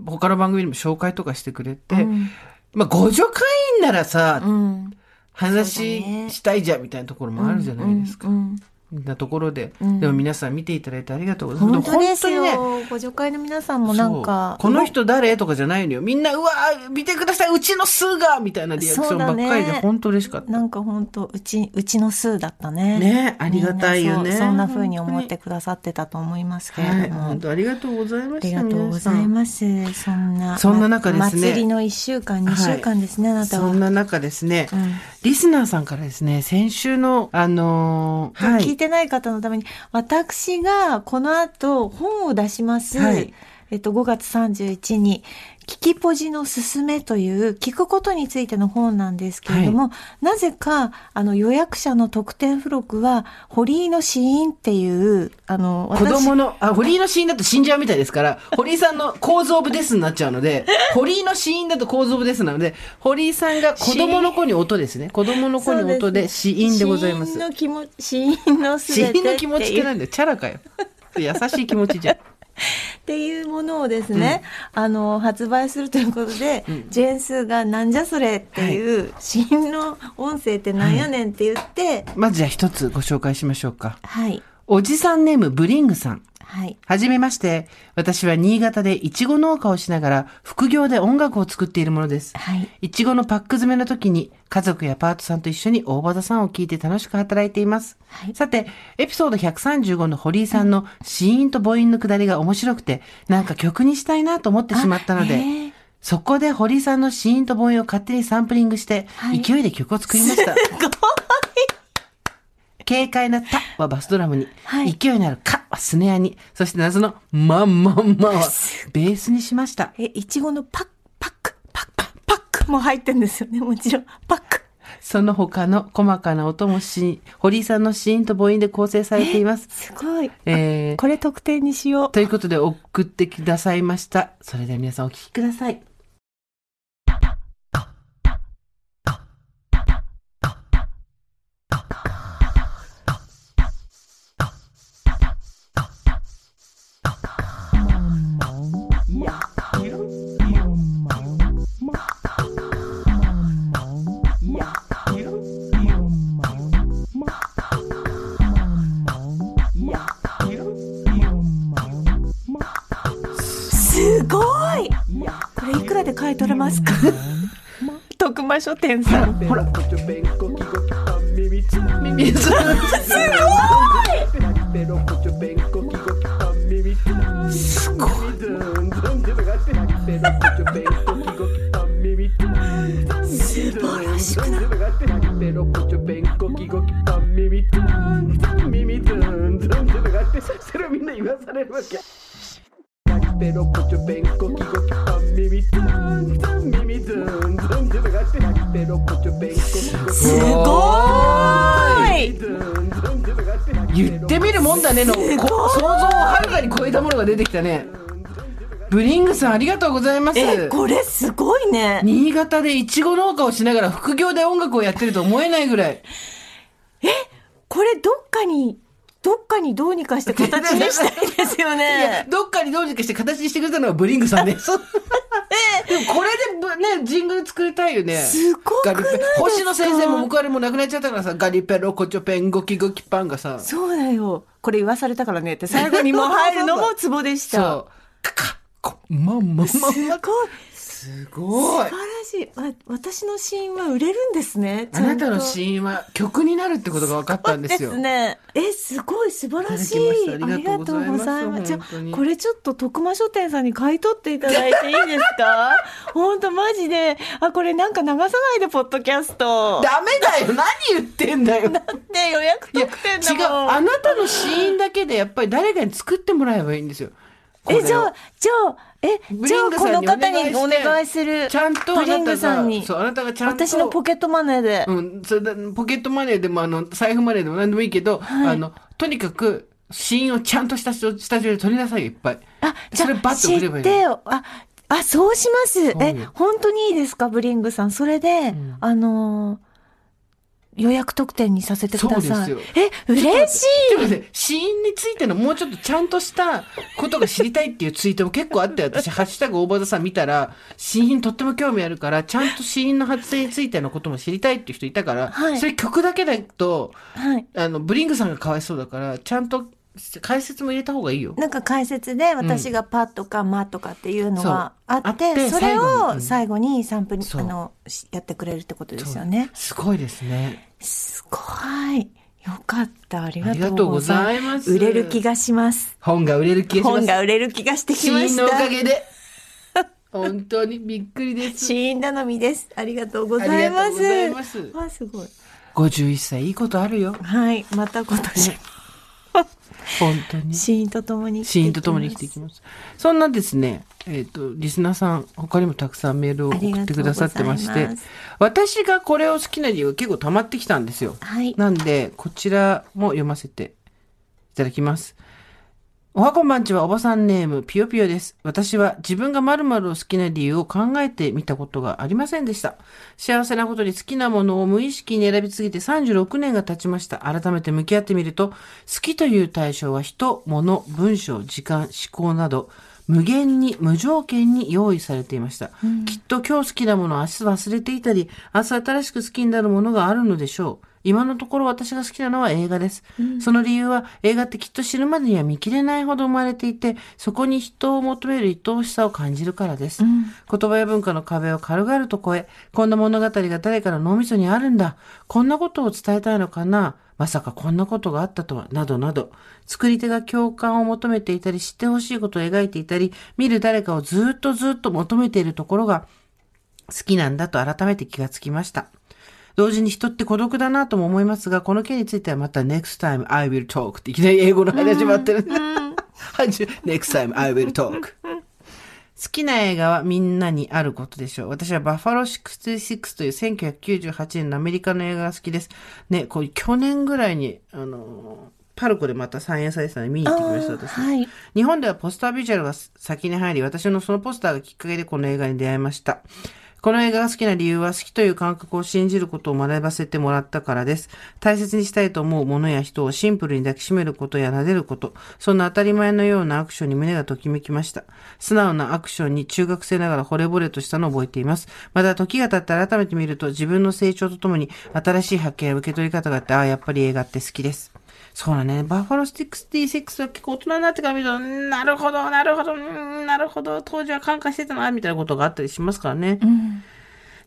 他の番組にも紹介とかしてくれて、うん。まあ、互助会員ならさ、うん。話ね。したいじゃんみたいなところもあるじゃないですか。うんうんなところで、うんでも皆さん見ていただいてありがとうございます。本当ですよ。ね、ご助会の皆さんもなんか。この人誰？とかじゃないのよ。みんな、うわー見てください、うちのスーがみたいなリアクションばっかりで、ね本当嬉しかった。なんか本当うち、うちの数だったね。ねありがたいよねみんなそうそんな風に思ってくださってたと思いますけれはい、ども。本当ありがとうございまあした。りがとうございます。そんな。そんな中ですね祭りの1週間、2週間ですね、あなたは。そんな中ですね、うんリスナーさんからですね、先週の、あのーはい。てない方のために、私がこの後本を出します。はいえっと、5月31日に、聞きポジのすすめという聞くことについての本なんですけれども、なぜか、あの予約者の特典付録は、堀井の死因っていう、あの、子供の、あ、堀井の死因だと死んじゃうみたいですから、堀井さんの構造オブデスになっちゃうので、堀井の死因だと構造オブデスなので、堀井さんが子供の子に音ですね。子供の子に音で死因でございます死因。の気持ち、死因のす死べて因の気持ちってなんだよ。チャラかよ。優しい気持ちじゃん。っていうものをですね、あの、発売するということで、ジェーンスーがなんじゃそれっていう、死因の音声ってなんやねんって言って、まずじゃあ一つご紹介しましょうか。はい、おじさんネームブリングさん。はい。はじめまして。私は新潟でイチゴ農家をしながら副業で音楽を作っているものです。はい。いちごのパック詰めの時に家族やパートさんと一緒に大場田さんを聞いて楽しく働いています。はいさて、エピソード135の堀井さんの死因と母音のくだりが面白くて、なんか曲にしたいなと思ってしまったので、そこで堀井さんの死因と母音を勝手にサンプリングして、はい勢いで曲を作りました。軽快なタはバスドラムに、はい勢いのあるカはスネアに、そして謎のマンマンマンはベースにしました。え、いちごのパック、パック、パック、パックも入ってんですよね、もちろん。パック。その他の細かな音もし、堀井さんのシーンと母音で構成されています。すごい。えーこれ特典にしよう。ということで送ってくださいました。それでは皆さんお聞きください。買い取れますか？徳間書店さん。ほら、耳すごい。素晴らしくない。それをみんな言わされるわけ。すごい。言ってみるもんだねの。こ想像をはるかに超えたものが出てきたね。ブリングさんありがとうございます。え、これすごいね。新潟でいちご農家をしながら副業で音楽をやってると思えないぐらい。これどっかに、どっかにどうにかして形にしたいですよね。どっかにどうにかして形にしてくれたのはブリングさん です でもこれでぶねジングル作りたいよね。すごくないガリペですか？星野先生も報われもなくなっちゃったからさガリペロコチョペンゴキゴキパンがさ。そうだよ。これ言わされたからね。って最後にもう入るのもツボでした。そう。カカコマンマンすごい。すごい素晴らしい。わ私のシーンは売れるんですね。あなたのーン死因は曲になるってことが分かったんですよ。ですね。え、すごい素晴らしいありがとうございますじゃこれちょっと徳間書店さんに買い取っていただいていいですか？本当マジで。あ、これなんか流さないで、ポッドキャスト。ダメだよ何言ってんだよね予約いや特典だ違う。あなたの死因だけでやっぱり誰かに作ってもらえばいいんですよ。え、をじゃあ、じゃあ、え、ブじゃあこの方におお願いする。ちゃんとブリングさんに。そうあなたがちゃんと私のポケットマネーで。うん、それでポケットマネーでもあの財布マネーでも何でもいいけど、はいあのとにかく死因をちゃんとしたスタジオで取りなさいよいっぱい。あ、じゃそれバあ、知ッと送ればいいってよ。あ、あ、そうします。え、本当にいいですか、ブリングさん。それで、んあのー予約特典にさせてください。そうでえ、嬉しい死因についてのもうちょっとちゃんとしたことが知りたいっていうツイートも結構あって、私、ハッシュタグ大場田さん見たら、死因とっても興味あるから、ちゃんと死因の発生についてのことも知りたいっていう人いたから、はいそれ曲だけだと、はい。あの、ブリングさんがかわいそうだから、ちゃんと解説も入れた方がいいよ。なんか解説で私がパとかマとかっていうのがあそうって、あってそれを最最後にサンプルに、そうあの、しやってくれるってことですよね。すごいですね。すごい。よかった。ありがとうござざいま。すす売れる気がします。本が売れる気がします。本が売れる気がしてきました。のおかげで。本当にびっくりです。死因頼みです。ありがとうございます。ありがとうございますあ、すごい。51歳いいことあるよ。はい。また今年、本当に。死因とともにシーンとともに生きていきます。そんなですね、えっ、と、リスナーさん、他にもたくさんメールを送ってくださってまして私がこれを好きな理由結構溜まってきたんですよ。はい。なんで、こちらも読ませていただきます。おはこんばんちはおばさんネーム、ぴよぴよです。私は自分が〇〇を好きな理由を考えてみたことがありませんでした。幸せなことに好きなものを無意識に選び続けて36年が経ちました。改めて向き合ってみると、好きという対象は人、物、文章、時間、思考など、無限に無条件に用意されていました。きっと今日好きなものを明日忘れていたり、明日新しく好きになるものがあるのでしょう。今のところ私が好きなのは映画です。その理由は映画ってきっと死ぬまでには見切れないほど生まれていて、そこに人を求める愛おしさを感じるからです。言葉や文化の壁を軽々と越え、こんな物語が誰かの脳みそにあるんだ。こんなことを伝えたいのかな。まさかこんなことがあったとは、などなど。作り手が共感を求めていたり、知ってほしいことを描いていたり、見る誰かをずっとずっと求めているところが好きなんだと改めて気がつきました。同時に人って孤独だなとも思いますが、この件についてはまた next time I will talk っていきなり英語の話始まってる。next time I will talk。好きな映画はみんなにあることでしょう。私はバッファロー66という1998年のアメリカの映画が好きです。ね、こう去年ぐらいに、あの、パルコでまた再演されてたので見に行ってきました、私。はい。日本ではポスタービジュアルが先に入り、私のそのポスターがきっかけでこの映画に出会いました。この映画が好きな理由は好きという感覚を信じることを学ばせてもらったからです。大切にしたいと思うものや人をシンプルに抱きしめることや撫でること、そんな当たり前のようなアクションに胸がときめきました。素直なアクションに中学生ながら惚れ惚れとしたのを覚えています。また時が経って改めて見ると自分の成長とともに新しい発見や受け取り方があって、ああ、やっぱり映画って好きです。そうだね。バッファロー66は結構大人になってから見ると、んなるほど、なるほど、うんなるほど、当時は感化してたな、みたいなことがあったりしますからね。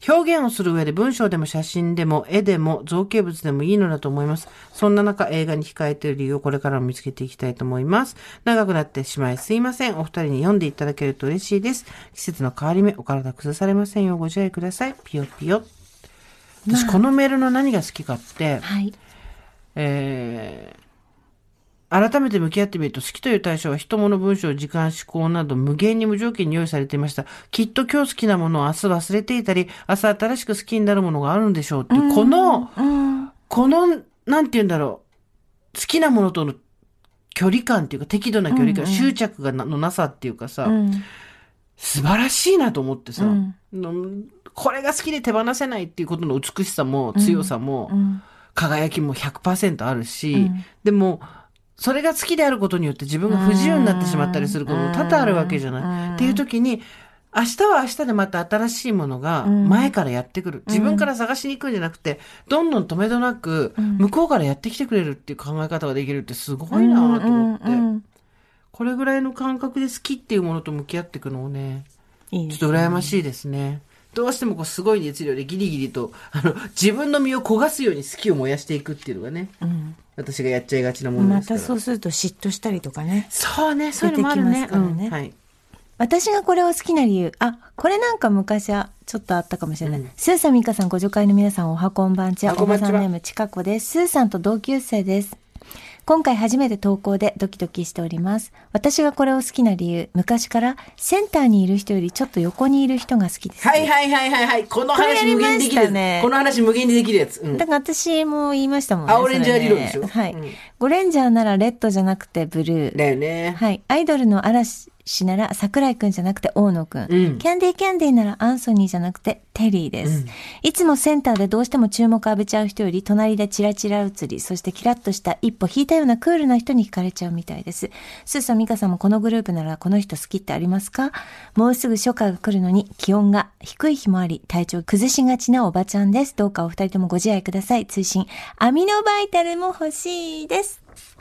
表現をする上で文章でも写真でも絵でも造形物でもいいのだと思います。そんな中映画に控えている理由をこれからも見つけていきたいと思います。長くなってしまいすいません。お二人に読んでいただけると嬉しいです。季節の変わり目、お体崩されませんようご自愛ください。ピヨピヨ。私このメールの何が好きかって、はい。えー改めて向き合ってみると、好きという対象は人物文章、時間、思考など無限に無条件に用意されていました。きっと今日好きなものを明日忘れていたり、明日新しく好きになるものがあるんでしょうっていう、この、この、なんて言うんだろう、好きなものとの距離感っていうか、適度な距離感、執着がなのなさっていうかさ、うん。素晴らしいなと思ってさ、これが好きで手放せないっていうことの美しさも強さも、うん。輝きも100%あるし、うん。でも、それが好きであることによって自分が不自由になってしまったりすることも多々あるわけじゃない。うん。っていう時に、明日は明日でまた新しいものが前からやってくる。自分から探しに行くんじゃなくて、どんどん止めどなく、向こうからやってきてくれるっていう考え方ができるってすごいなと思って、うんうんこれぐらいの感覚で好きっていうものと向き合っていくのをね、いいですちょっと羨ましいですね。どうしてもこうすごい熱量でギリギリと、あの、自分の身を焦がすように好きを燃やしていくっていうのがね、うん私がやっちゃいがちなものまですから。たそうすると嫉妬したりとかね。そうね、そういうのもあるね。出てきますからねうんはい。私がこれを好きな理由。あ、これなんか昔はちょっとあったかもしれない。スーさん、ミカさん、ご助会の皆さん、おはこんばんちは。おばさんネーム、ちかこです。スーさんと同級生です。今回初めて投稿でドキドキしております。私がこれを好きな理由、昔からセンターにいる人よりちょっと横にいる人が好きです。はいはいはいはいはい。この話無限にできるやつ。たねこの話無限にできるやつ。うんだから私も言いましたもんね。青レンジャー理論でしょ？はい、うんゴレンジャーならレッドじゃなくてブルー。だよね。はい。アイドルの嵐氏なら桜井くんじゃなくて大野くん。うんキャンディーキャンディーならアンソニーじゃなくてテリーです。いつもセンターでどうしても注目浴びちゃう人より隣でチラチラ映り、そしてキラッとした一歩引いたようなクールな人に惹かれちゃうみたいです。スーさん、ミカさんもこのグループならこの人好きってありますか？もうすぐ初夏が来るのに気温が低い日もあり、体調崩しがちなおばちゃんです。どうかお二人ともご自愛ください。通信、アミノバイタルも欲しいです。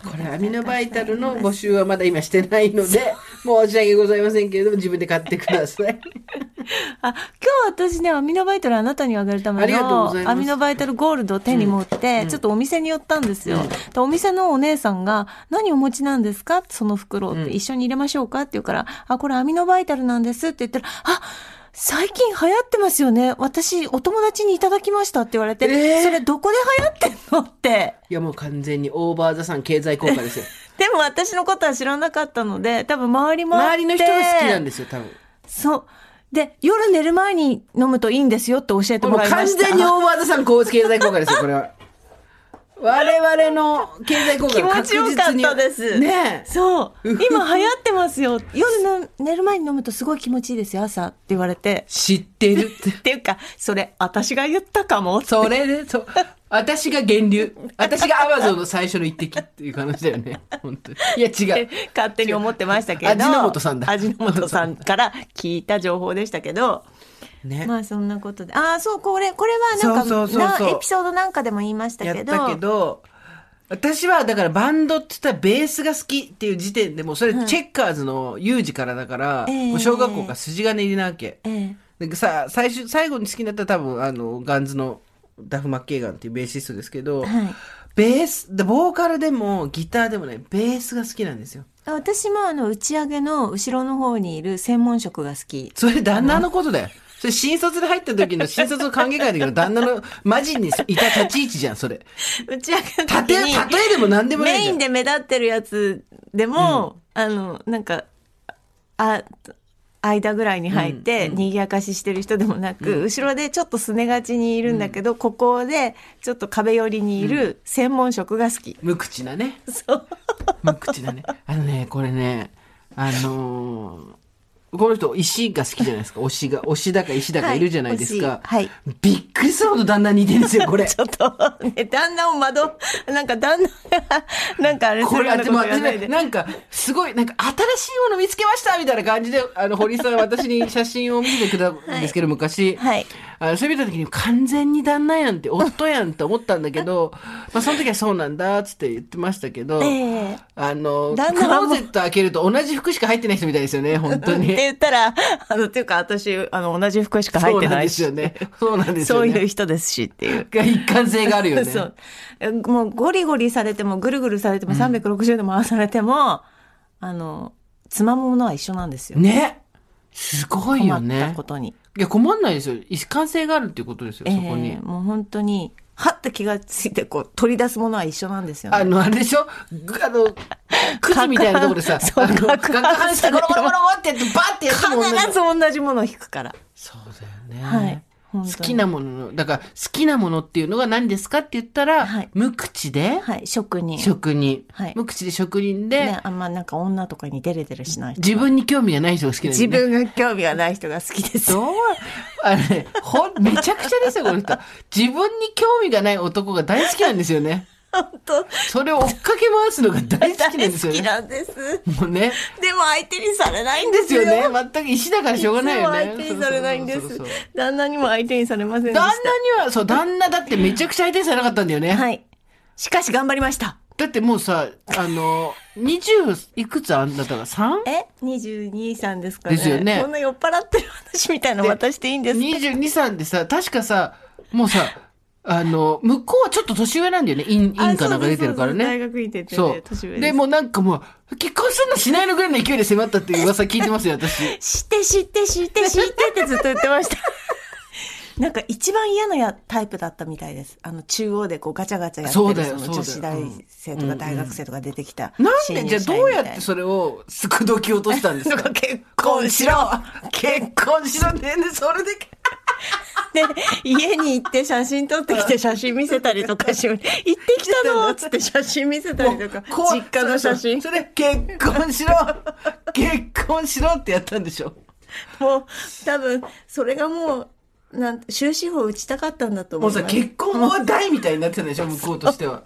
これアミノバイタルの募集はまだ今してないので、申し訳ございませんけれども、自分で買ってください。あ、今日私ね、アミノバイタルあなたにあげるためのアミノバイタルゴールドを手に持って、ちょっとお店に寄ったんですよ。でお店のお姉さんが、何お持ちなんですか？その袋って、一緒に入れましょうか？って言うから、あ、これアミノバイタルなんですって言ったら、あ、最近流行ってますよね。私、お友達にいただきましたって言われて、えー？それどこで流行ってんのって。いやもう完全にオーバーザさん経済効果ですよ。でも私のことは知らなかったので、多分周りも。周りの人が好きなんですよ、多分。そう。で、夜寝る前に飲むといいんですよって教えてもう完もらいました。全にオーバーザさん経済効果ですよ、これは。我々の経済効果気が確持ちよか実に。ったです。ねえ。そう。今流行ってますよ。夜の寝る前に飲むとすごい気持ちいいですよ、朝って言われて。知ってるって。っていうか、それ、私が言ったかも。それで、そう。私が源流。私がアマゾンの最初の一滴っていう感じだよね。本当に。いや、違う。勝手に思ってましたけど。味の素さんだ味の素さんから聞いた情報でしたけど。ね。まあそんなことで。ああ、そう、これ、これはなんか、そうエピソードなんかでも言いましたけど。やったけど、私はだからバンドって言ったらベースが好きっていう時点でもうそれチェッカーズのユージからだから、う小学校から筋金入りなわけ。ええ。でさ、最終、最後に好きになったら多分あの、ガンズのダフ・マッケイガンっていうベーシストですけど、はい。ベース、でボーカルでもギターでもね、ベースが好きなんですよ。私もあの、打ち上げの後ろの方にいる専門職が好き。それ旦那のことだよ。それ新卒で入った時の新卒の歓迎会の時の旦那の マジにいた立ち位置じゃん、それ。打ち上げのたて、時に。例えでも何でもない。メインで目立ってるやつでも、あの、なんか、あ、間ぐらいに入って、賑やかししてる人でもなく、後ろでちょっとすねがちにいるんだけど、ここでちょっと壁寄りにいる専門職が好き。無口なね。そう。無口だね。あのね、これね、あのーこの人、石が好きじゃないですか。推しが、推しだか石だかいるじゃないですか。はいはいびっくりするほど旦那に似てるんですよ、これ。ちょっと、ね、旦那を窓、なんか旦那が、なんかあれすこれ、るようなでも、こと言わないで。なんか、すごい、なんか、新しいもの見つけましたみたいな感じで、あの、堀さん、私に写真を見せてくれたんですけど、昔。はいあの、それ見た時に、完全に旦那やんって、夫やんって思ったんだけど、まあ、その時はそうなんだ、つって言ってましたけど、ええあの、クローゼット開けると同じ服しか入ってない人みたいですよね、本当ってに。言ったら、あの、っていうか私、あの、同じ服しか入ってないし。そうなんですよね。そうなんですそうよね。いう人ですしっていう。が 一貫性があるよね。そう。えもうゴリゴリされても、ぐるぐるされても、360度回されても、あの、つまむものは一緒なんですよ。ね。すごいよ困ったねこ。とに。いや、困んないですよ。一貫性があるっていうことですよ、えそこにえ。もう本当に、はって気がついて、こう、取り出すものは一緒なんですよね。あの、あれでしょ？ぐあの、くじみたいなところでさ、その、攪拌ガ半してゴロゴロゴロってやって、バッてやって必ず同じものを引くから。そうだよね。はい好きなものの、だから、好きなものっていうのが何ですかって言ったら、はい無口で、はい、職人。職人、はい無口で職人で、ね、あんまなんか女とかにデレデレしない人。自分に興味がない人が好きです自ね。分が興味がない人が好きです。どう？あれ、ほん、めちゃくちゃですよ、この人。自分に興味がない男が大好きなんですよね。本当それを追っかけ回すのが大好きなんですよね。大好きなんです。もうね。でも相手にされないんでよ。ですすよね。全く石だからしょうがないよね。相手にされないんです。旦那にも相手にされませんでした。旦那には、そう、旦那だってめちゃくちゃ相手にされなかったんだよね。はい。しかし頑張りました。だってもうさ、あの、20いくつあんだったか 3? え ?22、3ですかね。ですよねこんな酔っ払ってる話みたいなの渡していいんですか？22、3でさ、確かさ、もうさ、あの、向こうはちょっと年上なんだよね。イン、インかなんか出てるからね。大学院っててそうね、年上でもうなんかもう、結婚するのしないのぐらいの勢いで迫ったっていう噂聞いてますよ、私。知って知って知って知ってってずっと言ってました。なんか一番嫌なやタイプだったみたいです。あの中央でこうガチャガチャやってる女子大生とか大学生とか出てきた。なん新で、じゃあどうやってそれをすくどき落としたんですか？結婚しろ 結婚しろね。で、それで、で、家に行って写真撮ってきて写真見せたりとかし、行ってきたのつって写真見せたりとか、実家の写真。それ、結婚しろ 結婚しろってやったんでしょもう、多分、それがもう、なん終止符を打ちたかったんだと思う。もうさ、結婚は大みたいになってたでしょ向こうとしては。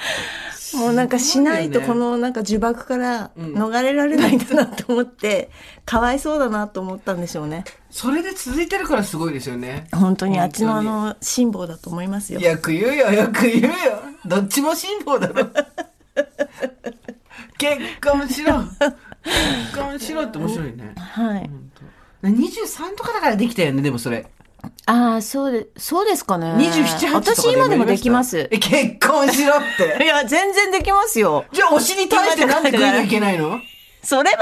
もうなんかしないとこのなんか呪縛から逃れられないんだなと思って、かわいそうだなと思ったんでしょうね。それで続いてるからすごいですよね。本当にあっちのあ本の、辛抱だと思いますよ。よく言うよ、よく言うよ。どっちも辛抱だろ。結婚しろ。結婚しろって面白いね。はい。23とかだからできたよね、でもそれ。ああ、そうで、そうですかね。27、8とか私今でもできます。え、結婚しろって。いや、全然できますよ。じゃあ推しに対してなんで食いいけないの？それは、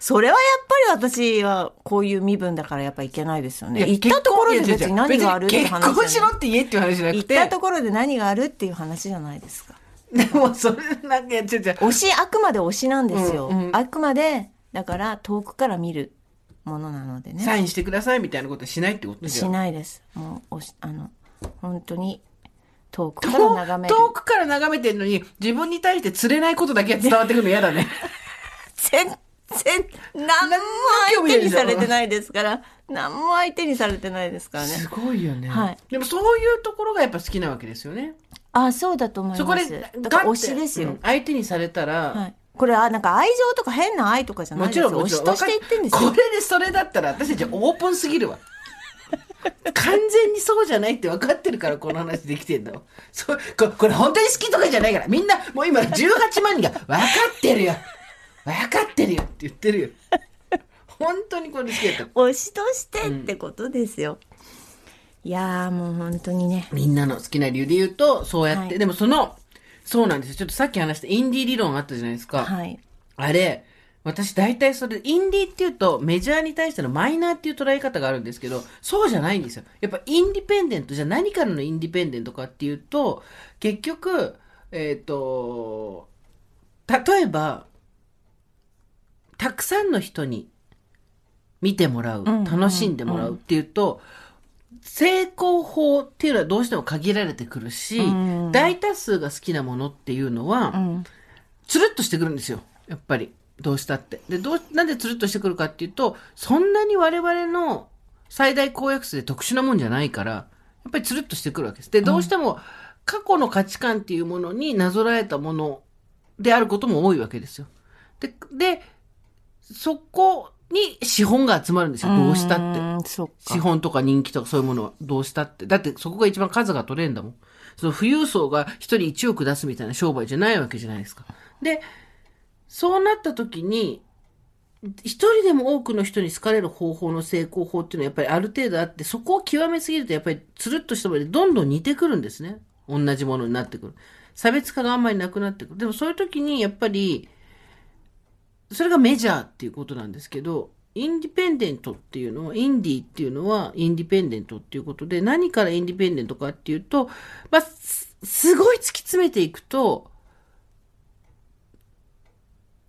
それはやっぱり私はこういう身分だからやっぱいけないですよね。行ったところで別に何があるって話じゃない結婚しろって言えっていう話じゃなくて。行ったところで何があるっていう話じゃないですか。でもそれなんかやっちゃう。推し、あくまで推しなんですよ。うんうんあくまで、だから遠くから見るものなのでね。サインしてくださいみたいなことしないってことじゃしん。ないです。もう、おし、あの、本当に遠くから眺める。遠くから眺めてるのに、自分に対して釣れないことだけは伝わってくるの嫌だね。全然、何も相手にされてないですから、何も相手にされてないですからね。すごいよね。はいでもそういうところがやっぱ好きなわけですよね。あ、そうだと思います。そこで、だから推しですよ。うん相手にされたら、はい。これはなんか愛情とか変な愛とかじゃないですよ。もちろん、も推。しとして言ってんですよ。これでそれだったら私たちオープンすぎるわ。完全にそうじゃないって分かってるからこの話できてんだわ。そうここれ本当に好きとかじゃないから。みんなもう今18万人が分かってるよ。分かってるよって言ってるよ。本当にこれ好きだった。推しとしてってことですよ。いやーもう本当にね。みんなの好きな理由で言うと、そうやって、はいでもその、そうなんですよ。ちょっとさっき話したインディー理論あったじゃないですか。はい。あれ、私大体それ、インディーっていうとメジャーに対してのマイナーっていう捉え方があるんですけど、そうじゃないんですよ。やっぱインディペンデント、じゃあ何からのインディペンデントかっていうと、結局、えっ、と、例えば、たくさんの人に見てもらう、ん楽しんでもらうっていうと、成功法っていうのはどうしても限られてくるし、うん大多数が好きなものっていうのは、うん。つるっとしてくるんですよ。やっぱり。どうしたって。で、どう、なんでつるっとしてくるかっていうと、そんなに我々の最大公約数で特殊なもんじゃないから、やっぱりつるっとしてくるわけです。で、どうしても過去の価値観っていうものになぞらえたものであることも多いわけですよ。で、で、そこに資本が集まるんですよ。どうしたって。資本とか人気とかそういうものはどうしたって。だってそこが一番数が取れるんだもん。その富裕層が一人一億出すみたいな商売じゃないわけじゃないですか。で、そうなった時に、一人でも多くの人に好かれる方法の成功法っていうのはやっぱりある程度あって、そこを極めすぎるとやっぱりつるっとしたものでどんどん似てくるんですね。同じものになってくる。差別化があんまりなくなってくる。でもそういう時にやっぱり、それがメジャーっていうことなんですけど、インディペンデントっていうのは、インディーっていうのはインディペンデントっていうことで、何からインディペンデントかっていうと、まあ、すすごい突き詰めていくと、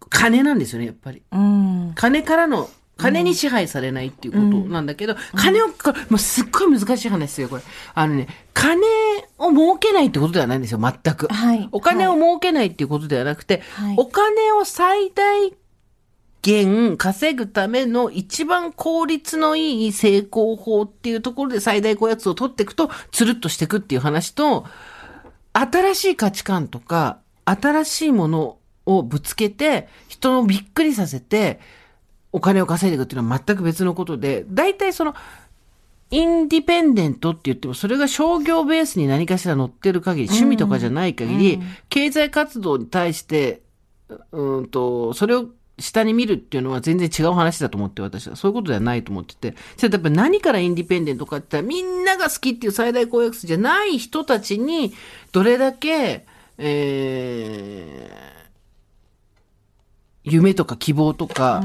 金なんですよね、やっぱり。うん。金からの、金に支配されないっていうことなんだけど、金を、これもうすっごい難しい話ですよ、これ。あのね、金を儲けないってことではないんですよ、全く。はいお金を儲けないっていうことではなくて、はいお金を最大限稼ぐための一番効率のいい成功法っていうところで最大公約数を取っていくと、つるっとしていくっていう話と、新しい価値観とか、新しいものをぶつけて、人をびっくりさせて、お金を稼いでいくっていうのは全く別のことで、大体その、インディペンデントって言っても、それが商業ベースに何かしら乗ってる限り、趣味とかじゃない限り、経済活動に対して、うーんと、それを下に見るっていうのは全然違う話だと思って私は。そういうことではないと思ってて。それやっぱり何からインディペンデントかって言ったら、みんなが好きっていう最大公約数じゃない人たちに、どれだけ、えー夢とか希望とか、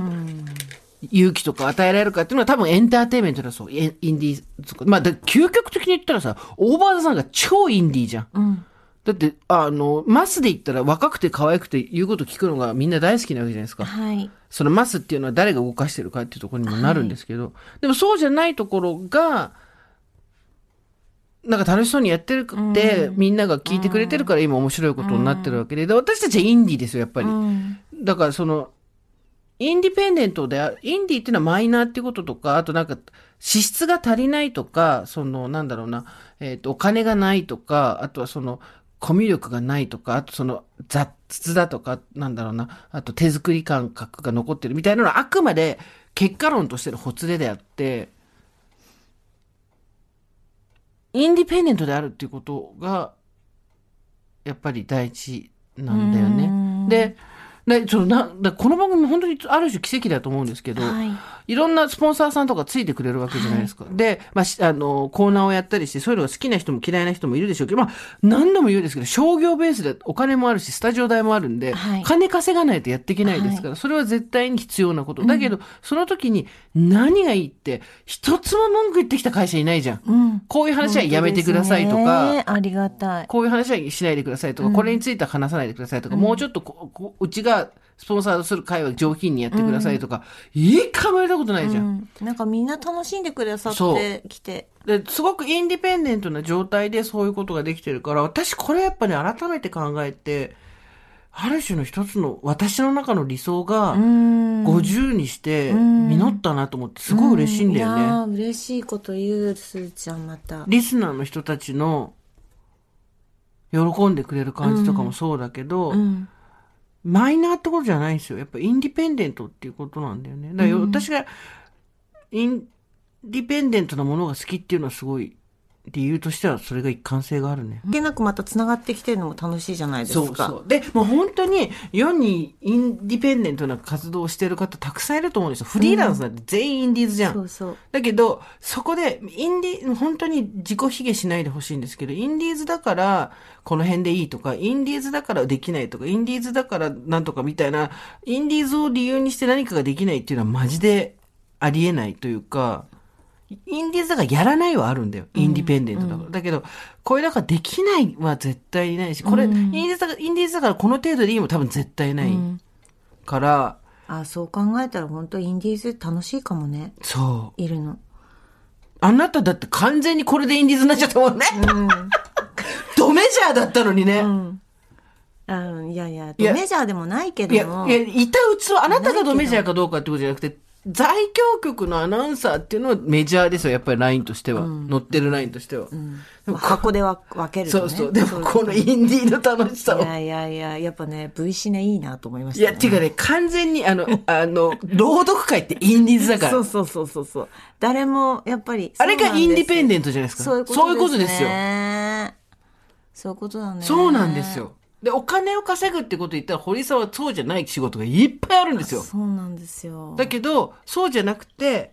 勇気とか与えられるかっていうのは多分エンターテインメントだそう。インディーとか。まあ、だ究極的に言ったらさ、オーバーザさんが超インディーじゃん。うん。だって、あの、マスで言ったら若くて可愛くて言うこと聞くのがみんな大好きなわけじゃないですか。はい。そのマスっていうのは誰が動かしてるかっていうところにもなるんですけど、でもそうじゃないところが、なんか楽しそうにやってるって、みんなが聞いてくれてるから今面白いことになってるわけで、で私たちはインディーですよ、やっぱり。うん。だからその、インディペンデントでインディっていうのはマイナーっていうこととか、あとなんか、支出が足りないとか、その、なんだろうな、えっ、と、お金がないとか、あとはその、コミュ力がないとか、あとその雑だとか、なんだろうな、あと手作り感覚が残ってるみたいなのはあくまで結果論としてのほつれであって、インディペンデントであるっていうことが、やっぱり大事なんだよね。で、でそのなだこの番組本当にある種奇跡だと思うんですけど、はいいろんなスポンサーさんとかついてくれるわけじゃないですか。で、まあ、しあの、コーナーをやったりして、そういうのが好きな人も嫌いな人もいるでしょうけど、まあ、何度も言うんですけど、商業ベースでお金もあるし、スタジオ代もあるんで、はい金稼がないとやっていけないですから、それは絶対に必要なこと。だけど、その時に何がいいって、一つも文句言ってきた会社いないじゃん。うん。こういう話はやめてくださいとか、ねありがたい。こういう話はしないでくださいとか、これについては話さないでくださいとか、もうちょっとここうちがスポンサーする会話上品にやってくださいとか、一回も言われたことないじゃん。うんなんかみんな楽しんでくださってきて。ですごくインディペンデントな状態でそういうことができてるから、私これやっぱね、改めて考えて、ある種の一つの私の中の理想がうん。50にしてん実ったなと思ってすごい嬉しいんだよね。いやー嬉しいこと言う、すーちゃんまた。リスナーの人たちの喜んでくれる感じとかもそうだけど、うん。マイナーってことじゃないんですよ。やっぱインディペンデントっていうことなんだよね。だから私がインディペンデントなものが好きっていうのはすごい理由としてはそれが一貫性があるね。関係なくまた繋がってきてるのも楽しいじゃないですか。そうそう。で、もう本当に世にインディペンデントな活動をしてる方たくさんいると思うんですよ。フリーランスなんて全員インディーズじゃん。そうそう。だけど、そこで、インディ、本当に自己卑下しないでほしいんですけど、インディーズだから、この辺でいいとか、インディーズだからできないとか、インディーズだからなんとかみたいな、インディーズを理由にして何かができないっていうのはマジでありえないというか、インディーズだからやらないはあるんだよ。インディペンデントだから。だけど、これだからできないは絶対にないし、これ、インディーズだから、インディーズだからこの程度でいいも多分絶対ないから、あ、そう考えたら本当インディーズ楽しいかもね。そう。いるの。あなただって完全にこれでインディーズになっちゃったもんね。ドメジャーだったのにね。うん。あいやいや、いやメジャーでもないけいや、ども。いや、いたうつは、あなたがドメジャーかどうかってことじゃなくて、在京局のアナウンサーっていうのはメジャーですよ、やっぱりラインとしては。乗ってるラインとしては。まあ箱でわ分けるとね。そうそう。でも、このインディーの楽しさを。いやいやいや、やっぱね、V シネいいなと思いましいや、たね。ていうかね、完全に、あの、あの、朗読会ってインディーズだから。そうそうそうそうそう。誰も、やっぱり。あれがインディペンデンントじゃないですか。そういうことそういうことですよ。そういうことだね。そうなんですよ。で、お金を稼ぐってこと言ったら、堀さんはそうじゃない仕事がいっぱいあるんですよ。そうなんですよ。だけど、そうじゃなくて、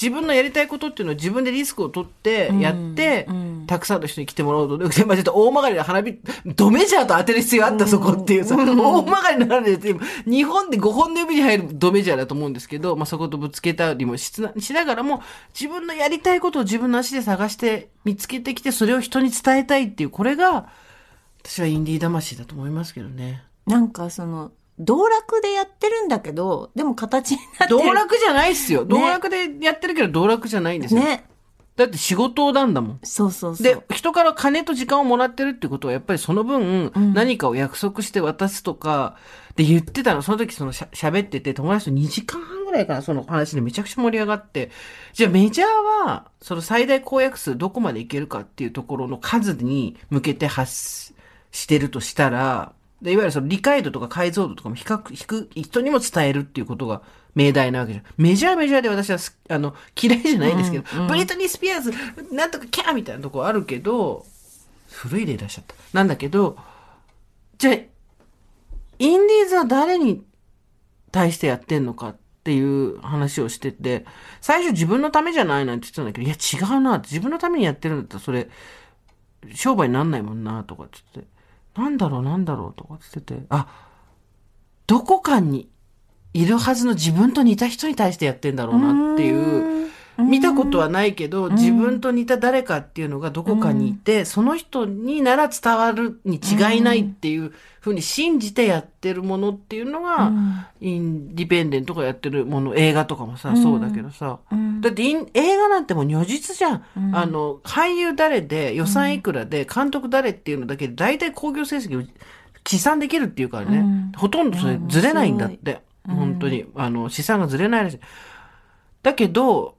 自分のやりたいことっていうのを自分でリスクを取ってやって、たくさんの人に来てもらおうと。で、まあちょっと大曲がりで花火、ドメジャーと当てる必要あった、そこっていうさ、大曲がりの花火で、日本で5本の指に入るドメジャーだと思うんですけど、まあそことぶつけたりもしつなしながらも、自分のやりたいことを自分の足で探して、見つけてきて、それを人に伝えたいっていう、これが、私はインディー魂だと思いますけどね。なんかその、道楽でやってるんだけど、でも形になってる。道楽じゃないっすよ。道楽でやってるけど道楽じゃないんですよ。ね。だって仕事なんだもん。そうそうそう。で、人から金と時間をもらってるってことは、やっぱりその分、何かを約束して渡すとか、で言ってたの、その時そのしゃ喋ってて、友達と2時間半ぐらいかな、その話でめちゃくちゃ盛り上がって、じゃあメジャーは、その最大公約数どこまでいけるかっていうところの数に向けて発してるとしたら、でいわゆるその理解度とか解像度とかも比較、低く、人にも伝えるっていうことが命題なわけじゃん。メジャーメジャーで私はすあの、嫌いじゃないんですけど、ブリトニー・スピアーズ、なんとかキャーみたいなとこあるけど、古い例出しちゃった。なんだけど、じゃあ、インディーズは誰に対してやってんのかっていう話をしてて、最初自分のためじゃないなんて言ってたんだけど、いや違うなって、自分のためにやってるんだったらそれ、商売になんないもんなとかって言って、なんだろうなんだろうとかって言ってて、あ、どこかにいるはずの自分と似た人に対してやってんだろうなっていう、見たことはないけど、自分と似た誰かっていうのがどこかにいて、その人になら伝わるに違いないっていうふうに信じてやってるものっていうのが、インディペンデントがやってるもの、映画とかもさ、そうだけどさ、だって映画なんてもう如実じゃん。あの、俳優誰で、予算いくらで、監督誰っていうのだけで、大体興行成績を試算できるっていうからね、ほとんどそれずれないんだって。本当に。あの、資産がずれないらしい。だけど、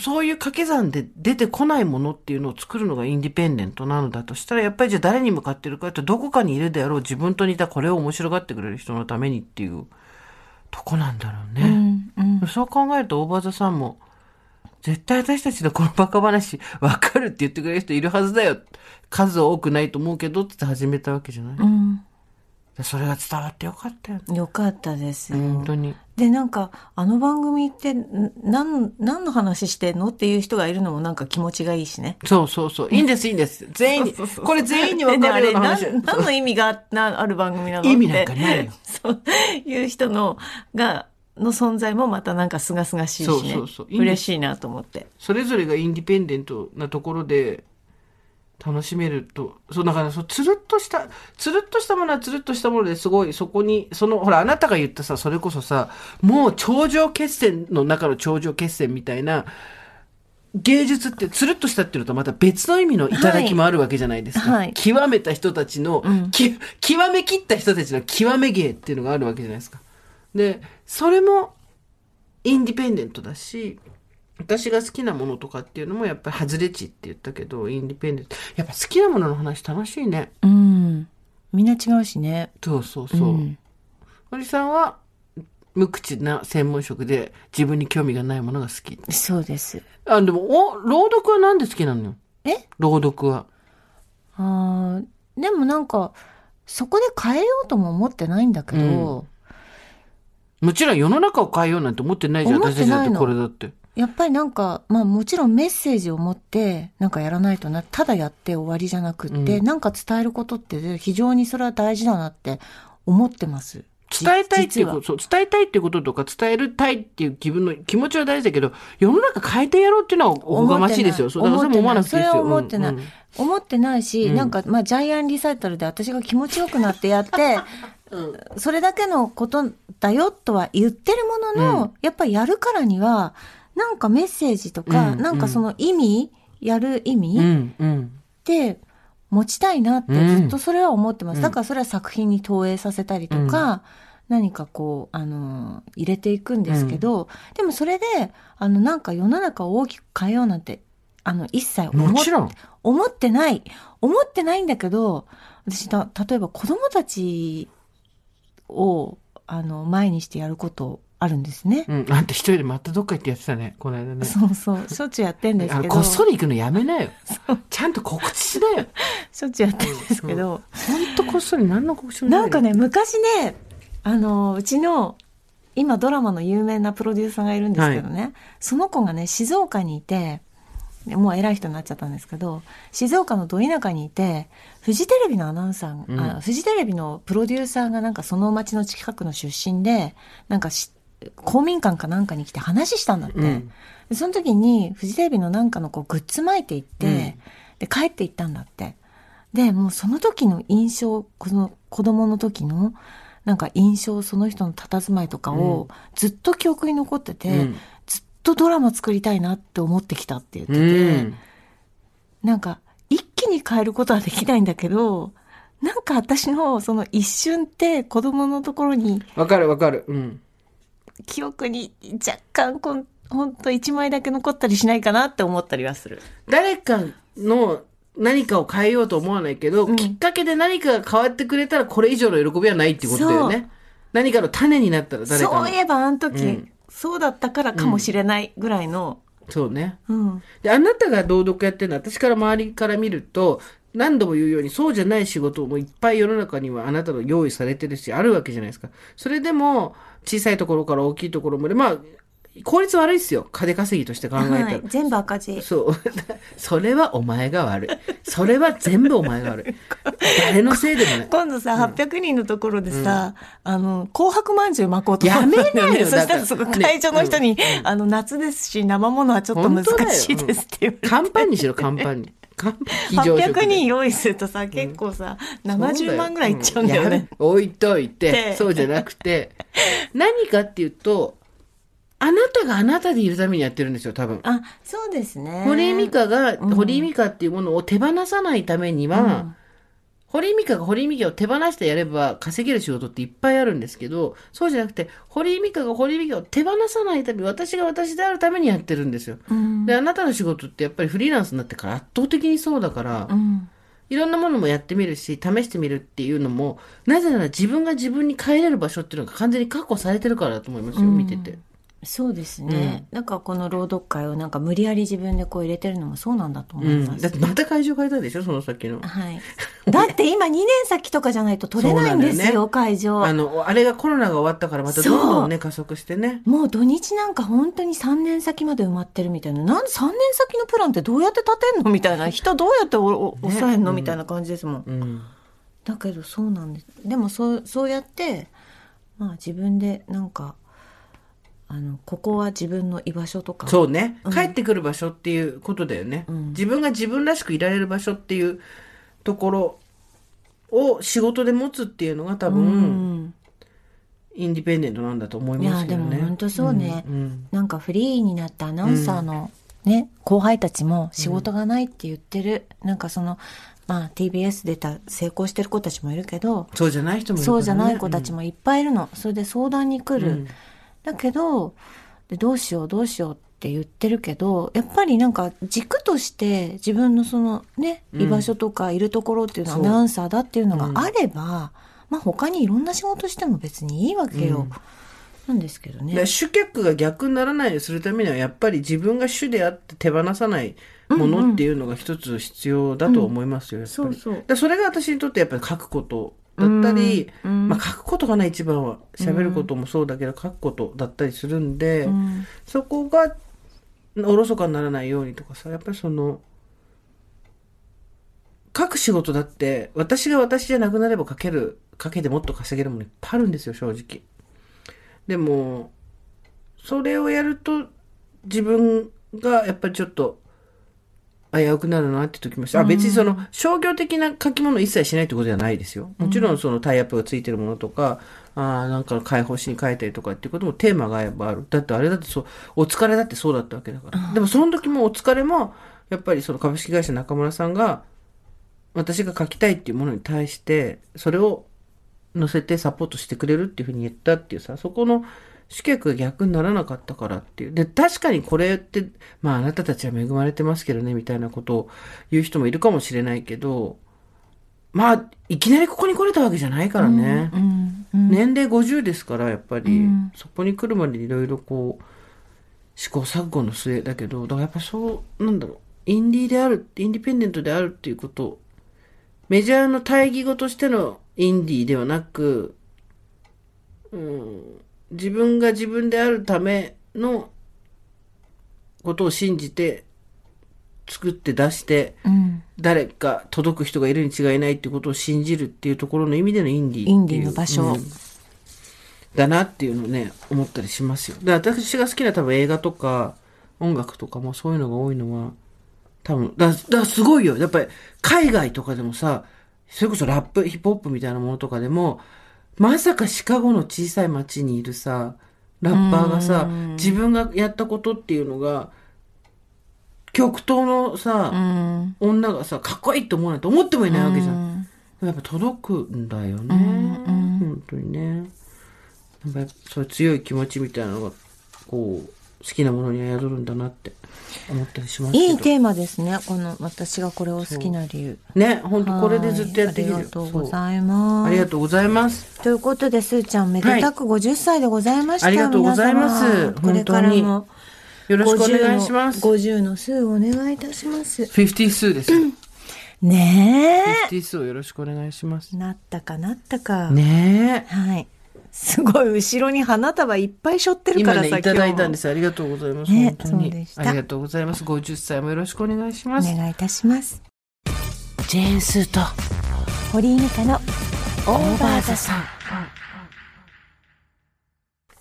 そういう掛け算で出てこないものっていうのを作るのがインディペンデントなのだとしたら、やっぱりじゃあ誰に向かってるかってどこかにいるであろう自分と似たこれを面白がってくれる人のためにっていうとこなんだろうね。うんうんそう考えると、大場座さんも、絶対私たちのこのバカ話、わかるって言ってくれる人いるはずだよ。数多くないと思うけど、って始めたわけじゃない、うんそれが伝わってよかったよね。よかったですよ。本当に。で、なんか、あの番組って、ん何、何の話してんの？っていう人がいるのもなんか気持ちがいいしね。そうそうそう。いいんです、いいんです。全員に、これ全員に分かるような話？何何の意味があなある番組なの？意味なんかないよ。そういう人の、が、の存在もまたなんか清々しいしね。そうそうそう嬉しいなと思って。それぞれがインディペンデントなところで楽しめると、そう、だから、そう、つるっとした、つるっとしたものはつるっとしたものですごい、そこに、その、ほら、あなたが言ったさ、それこそさ、もう頂上決戦の中の頂上決戦みたいな、芸術ってつるっとしたっていうのとまた別の意味の頂きもあるわけじゃないですか。はい極めた人たちの、んき極めきった人たちの極め芸っていうのがあるわけじゃないですか。で、それもインディペンデントだし、私が好きなものとかっていうのもやっぱり外れ値って言ったけど、インディペンデント。やっぱ好きなものの話楽しいね。うん。みんな違うしね。そうそうそう。ん森さんは無口な専門職で自分に興味がないものが好き。そうです。あ、でも、お、朗読はなんで好きなのよ？え？朗読は。あーでもなんか、そこで変えようとも思ってないんだけど、もちろん世の中を変えようなんて思ってないじゃん。私だってこれだって。やっぱりなんか、まあもちろんメッセージを持って、なんかやらないとな、ただやって終わりじゃなくって、うんなんか伝えることって非常にそれは大事だなって思ってます。伝えたいっていうこと、そう、伝えたいっていうこととか、伝えるたいっていう気分の、気持ちは大事だけど、世の中変えてやろうっていうのはおこがましいですよ。そう、だからそれも思わなくていいですよ。思ってない。うんうん思ってないし、うんなんか、まあ、ジャイアンリサイタルで私が気持ちよくなってやって、それだけのことだよとは言ってるものの、うんやっぱりやるからには、なんかメッセージとか、うんなんかその意味、やる意味、うん、うん。って持ちたいなってうんずっとそれは思ってます。うんだからそれは作品に投影させたりとか、何かこう、あの、入れていくんですけど、でもそれで、あの、なんか世の中を大きく変えようなんて、あの、一切思っもちろん。思ってない。思ってないんだけど、私だ、例えば子供たちを、あの、前にしてやることあるんですね。うん。あんた一人でまたどっか行ってやってたね、この間ね。そうそう、しょっちゅうやってんですけど。あこっそり行くのやめなよ。ちゃんと告知しなよ。しょっちゅうやってんですけど。ほんとこっそり何の告知もない。なんか。ね、昔ね、あの、うちの、今ドラマの有名なプロデューサーがいるんですけどね、その子がね、静岡にいて、もう偉い人になっちゃったんですけど、静岡のど田舎にいて、フジテレビのアナウンサー、うんあフジテレビのプロデューサーがなんかその町の近くの出身で、なんかし公民館かなんかに来て話したんだって。うんでその時にフジテレビのなんかのこうグッズ巻いていって、うんで帰っていったんだって。で、もうその時の印象、この子供の時のなんか印象、その人の佇まいとかをずっと記憶に残ってて、うんずっとドラマ作りたいなって思ってきたって言ってうて、ん。なんか一気に変えることはできないんだけど、なんか私のその一瞬って子供のところにわかるわかる。うん。記憶に若干こんほんと一枚だけ残ったりしないかなって思ったりはする。誰かの何かを変えようと思わないけど、うんきっかけで何かが変わってくれたらこれ以上の喜びはないっていうことだよね。何かの種になったら誰かの。そういえばあの時、うんそうだったからかもしれないぐらいの、そうね。うん。で、あなたが朗読やってるのは、私から周りから見ると、何度も言うように、そうじゃない仕事もいっぱい世の中にはあなたの用意されてるし、あるわけじゃないですか。それでも、小さいところから大きいところまで、まあ、効率悪いっすよ。金稼ぎとして考えたら。はい、全部赤字。そう。それはお前が悪い。それは全部お前が悪い。誰のせいでもない。今度さ、800人のところでさ、あの、紅白まんじゅう巻こうとやめなよ そしたららそこ会場の人に、あの、夏ですし、生ものはちょっと難しいですって言われて。乾パンにしろ、乾パンに。800人用意するとさ、結構さ、70万ぐらいいっちゃうんだよやねめ。置いといて で、そうじゃなくて、何かっていうと、あなたがあなたでいるためにやってるんですよ、多分。あ、そうですね。堀井美香が、うん。堀井美香っていうものを手放さないためには、堀井美香が堀井美香を手放してやれば稼げる仕事っていっぱいあるんですけど、そうじゃなくて、堀井美香が堀井美香を手放さないために、私が私であるためにやってるんですよ。うんで、あなたの仕事ってやっぱりフリーランスになってから圧倒的にそうだから、うんいろんなものもやってみるし、試してみるっていうのも、なぜなら自分が自分に帰れる場所っていうのが完全に確保されてるからだと思いますよ、見てて。そうですね、なんかこの朗読会をなんか無理やり自分でこう入れてるのもそうなんだと思うん。います、だってまた会場変えたでしょ、その先の。はい。だって今2年先とかじゃないと取れないんですよ、ね会場。あの、あれがコロナが終わったからまたどんどんね、加速してね。もう土日なんか本当に3年先まで埋まってるみたいな。なんで3年先のプランってどうやって立てんのみたいな。人どうやっておお抑えんの、うんみたいな感じですもん。うん。だけどそうなんです。でもそう、そうやって、まあ自分でなんか、あの、ここは自分の居場所とか。そうね、うん帰ってくる場所っていうことだよね、うん自分が自分らしくいられる場所っていうところを仕事で持つっていうのが多分、うん。インディペンデントなんだと思いいや、ますけどね。でも本当そうね。うんうんなんかフリーになったアナウンサーのね、後輩たちも仕事がないって言ってる。なんかその、まあ TBS 出た成功してる子たちもいるけど、そうじゃない人もいるね。そうじゃない子たちもいっぱいいるの。それで相談に来る。うんだけどで、どうしようどうしようって言ってるけど、やっぱりなんか軸として自分のそのね、うん居場所とかいるところっていうのはアナウンサーだっていうのうんがあれば、まあ他にいろんな仕事しても別にいいわけよ。うんなんですけどね。主客が逆にならないようにするためにはやっぱり自分が主であって手放さないものっていうのが一つ必要だと思いますよ、やっぱり。そうそうだそれが私にとってやっぱり書くことだったり、うんまあ書くことがない一番は喋ることもそうだけど書くことだったりするんで、うんそこがおろそかにならないようにとかさ、やっぱりその、書く仕事だって、私が私じゃなくなれば書ける、書けてもっと稼げるものいっぱいあるんですよ、正直。でも、それをやると、自分がやっぱりちょっと、危うくなるなって時もした。あ、別にその、商業的な書き物一切しないってことじゃないですよ。もちろんそのタイアップがついてるものとか、あーなんか解放誌に書いたりとかっていうこともテーマがやっぱある。だってあれだってそう、お疲れだってそうだったわけだから。でもその時もお疲れも、やっぱりその株式会社中村さんが、私が書きたいっていうものに対して、それを載せてサポートしてくれるっていうふうに言ったっていうさ、そこの主客が逆にならなかったからっていう。で、確かにこれって、まああなたたちは恵まれてますけどね、みたいなことを言う人もいるかもしれないけど、まあ、いきなりここに来れたわけじゃないからね。うんうん年齢50ですから、やっぱり、うんそこに来るまでいろいろこう、試行錯誤の末だけど、だからやっぱそう、なんだろう、インディーである、インディペンデントであるっていうこと、メジャーの対義語としてのインディーではなく、うん、自分が自分であるためのことを信じて、作って出して、うん。誰か届く人がいるに違いないっていうことを信じるっていうところの意味でのインディーインディーの場所。うん。だなっていうのをね思ったりしますよ。だから私が好きな多分映画とか音楽とかもそういうのが多いのは多分だだすごいよ。やっぱり海外とかでもさそれこそラップヒップホップみたいなものとかでもまさかシカゴの小さい町にいるさラッパーがさ自分がやったことっていうのが極東のさ、うん女がさ、かっこいいと思うなんて思ってもいないわけじゃん。うんやっぱ届くんだよね。ん本当にね。やっぱそういう強い気持ちみたいなのが、こう、好きなものには宿るんだなって思ったりします。いいテーマですね。この私がこれを好きな理由。ね、本当これでずっとやっていけるありがとうございます。ありがとうございます。ということで、すーちゃん、めでたく50歳でございました。ありがとうございますこれからもよろしくお願いします。50の数お願いいたします。50数ですよ。ね50数をよろしくお願いしますえ。。なったかなったか。ねえ。はい。すごい、後ろに花束いっぱい背負ってるからさ、。今ねいただいたんですす。ありがとうございます。ね本当にありがとうございます。50歳もよろしくお願いします。お願いいたします。ジェーンスーと堀井美香のオーバーザさん。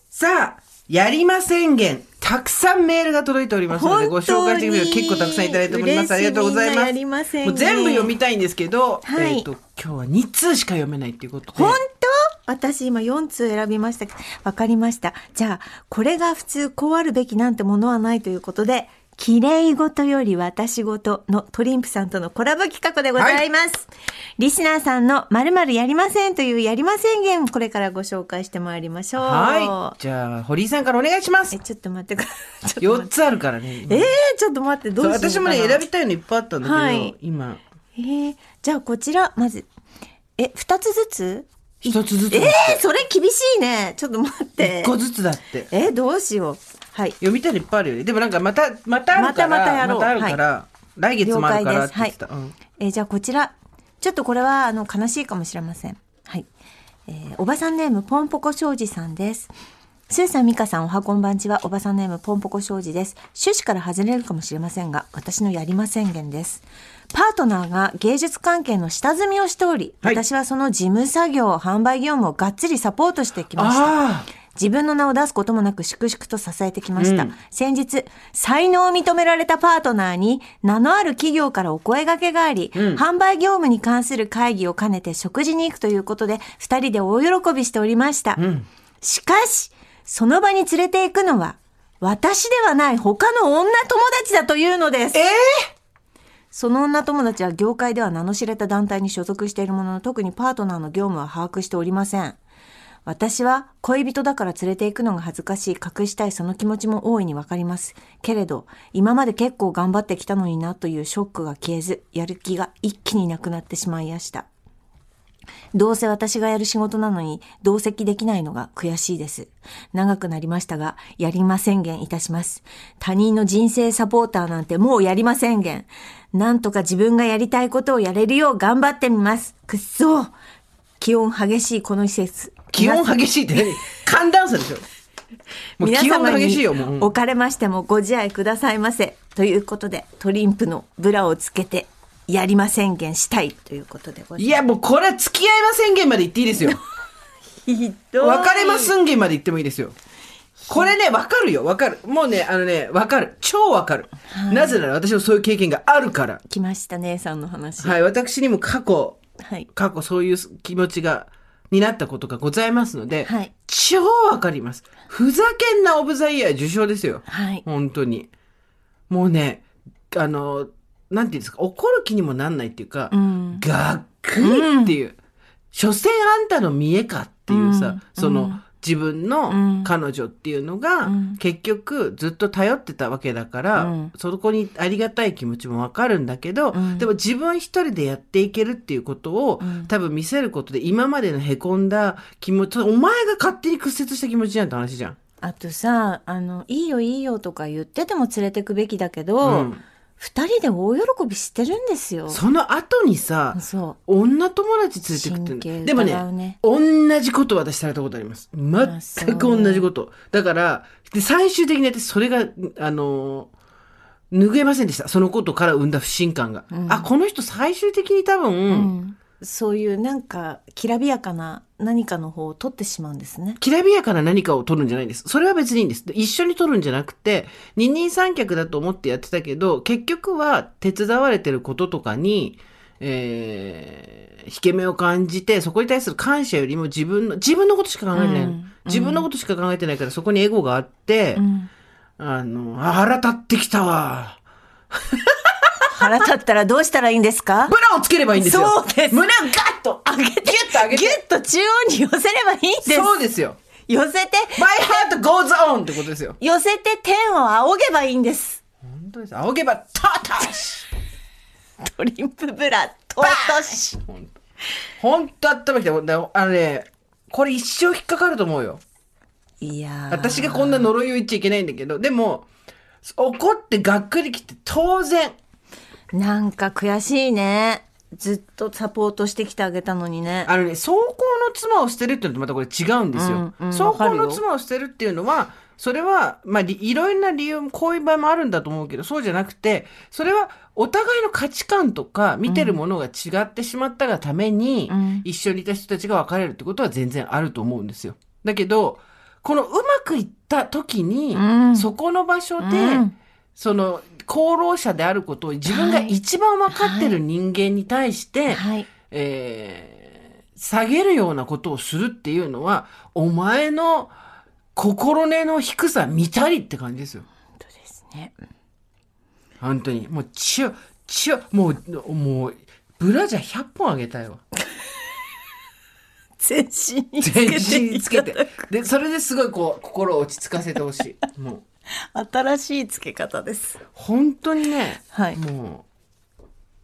さあ、やりま宣言。たくさんメールが届いておりますので、ご紹介してみる結構たくさんいただいております。ありがとうございます。ませんもう全部読みたいんですけど、はいえっ、と、今日は2通しか読めないっていうことで。本当？私今4通選びました。わかりました。じゃあ、これが普通こうあるべきなんてものはないということで、綺麗事より私事のトリンプさんとのコラボ企画でございます。リスナーさんの〇〇やりませんというやりません言、これからご紹介してまいりましょう。はい。じゃあ、堀井さんからお願いしますえ、。ちょっと待ってください。ちょっと待4ってつあるからね。えー、ちょっと待って、どうしよう私もね、選びたいのいっぱいあったんだけど、はい今、えー、じゃあこちら、まず、え、二つずつ？一つずつえだって。ー、それ厳しいね。ちょっと待って一。個ずつだって。え、どうしよう。はい。読みたいのいっぱいあるよね。でもなんかまた、またあるから、またまたやろうあるから、来月もあるからって言ってた。了うんえーじゃあこちら。ちょっとこれは、あの、悲しいかもしれません。はい。えーおばさんネーム、ポンポコ庄司さんです。スーさん、ミカさん、おはこんばんちは。おばさんネーム、ポンポコ庄司です。趣旨から外れるかもしれませんが、私のやりま宣言です。パートナーが芸術関係の下積みをしており、はい私はその事務作業、販売業務をがっつりサポートしてきました。あ自分の名を出すこともなく粛々と支えてきました。うん先日、才能を認められたパートナーに名のある企業からお声掛けがあり、うん販売業務に関する会議を兼ねて食事に行くということで、二人で大喜びしておりました。あ。うん。しかし、その場に連れて行くのは、私ではない他の女友達だというのです。えその女友達は業界では名の知れた団体に所属しているものの特にパートナーの業務は把握しておりません。私は恋人だから連れて行くのが恥ずかしい、隠したいその気持ちも大いにわかります。けれど、今まで結構頑張ってきたのになというショックが消えず、やる気が一気になくなってしまいました。どうせ私がやる仕事なのに同席できないのが悔しいです。長くなりましたが、やりま宣言いたします。他人の人生サポーターなんてもうやりま宣言。なんとか自分がやりたいことをやれるよう頑張ってみます。くっそー気温激しいこの季節。気温激しいって何？寒暖差でしょもう気温皆様が激しいよ、もう。におかれましてもご自愛くださいませ。ということで、トリンプのブラをつけて、やりま宣言したいということでございます。いや、もうこれは付き合いま宣言まで言っていいですよ。ひどい別れま宣言まで言ってもいいですよ。これね、わかるよ、わかる。もうね、あのね、わかる。超わかる。なぜなら私もそういう経験があるから。来ました姉さんの話。はい、私にも過去、はい。過去そういう気持ちが、になったことがございますので、はい超わかります。ふざけんなオブザイヤー受賞ですよ。はい。本当に。もうね、あの、なんていうんですか、怒る気にもなんないっていうか、うん。がっくりっていう、所詮あんたの見栄かっていうさ、うんその、うん自分の彼女っていうのが、うん。結局ずっと頼ってたわけだから、うん。そこにありがたい気持ちもわかるんだけど、うん。でも自分一人でやっていけるっていうことを、うん。多分見せることで今までの凹んだ気持ち、お前が勝手に屈折した気持ちなんて話じゃん。あとさ、あの、いいよいいよとか言ってても連れてくべきだけうどん、二、人で大喜びしてるんですよ。その後にさ、そ女友達連れてくって神経んでもねね、同じこと私されたことあります。全く同じこと。だから、で最終的に私それが、あのー、拭えませんでした。そのことから生んだ不信感が。うんあ、この人最終的に多分、う。うん。そういうなんか、きらびやかな何かの方を取ってしまうんですね。きらびやかな何かを取るんじゃないんです。それは別にいいんです。一緒に取るんじゃなくて、二人三脚だと思ってやってたけど、結局は手伝われてることとかに、えー、引け目を感じて、そこに対する感謝よりも自分の、自分のことしか考えてないの。うん自分のことしか考えてないから、そこにエゴがあって、うん。あの、あ腹立ってきたわ。腹立ったらどうしたらいいんですか？ブラをつければいいんですよ。そうです胸をガッと上げて、ギュッと上げてギュッと中央に寄せればいいんです。そうですよ。寄せて、My heart goes on ってことですよ。寄せて天を仰げばいいんです。本当です。仰げば、タタシトリンプブラ、トートシ。ほんと頭きた。だあのね、これ一生引っかかると思うよ。いやー私がこんな呪いを言っちゃいけないんだけど、でも、怒ってがっくりきて当然。なんか悔しいね。ずっとサポートしてきてあげたのにね。あのね、走行の妻を捨てるっていうのとまたこれ違うんですよ。うんうん走行の妻を捨てるっていうのは、それは、まあ、りいろいろな理由も、こういう場合もあるんだと思うけど、そうじゃなくて、それはお互いの価値観とか、見てるものが違ってしまったがために、うん一緒にいた人たちが別れるってことは全然あると思うんですよ。だけど、このうまくいった時に、うんそこの場所で、うんその、功労者であることを自分が一番分かってる人間に対して、はい。えー下げるようなことをするっていうのは、お前の心根の低さ見たりって感じですよ。本当ですね。本当に。もう、ちょ、ちょ、もう、もう、ブラジャー100本あげたよ。全身につ全けて身つけて。で、それですごいこう、心を落ち着かせてほしい。もう、新しいつけ方です。本当にね、はいも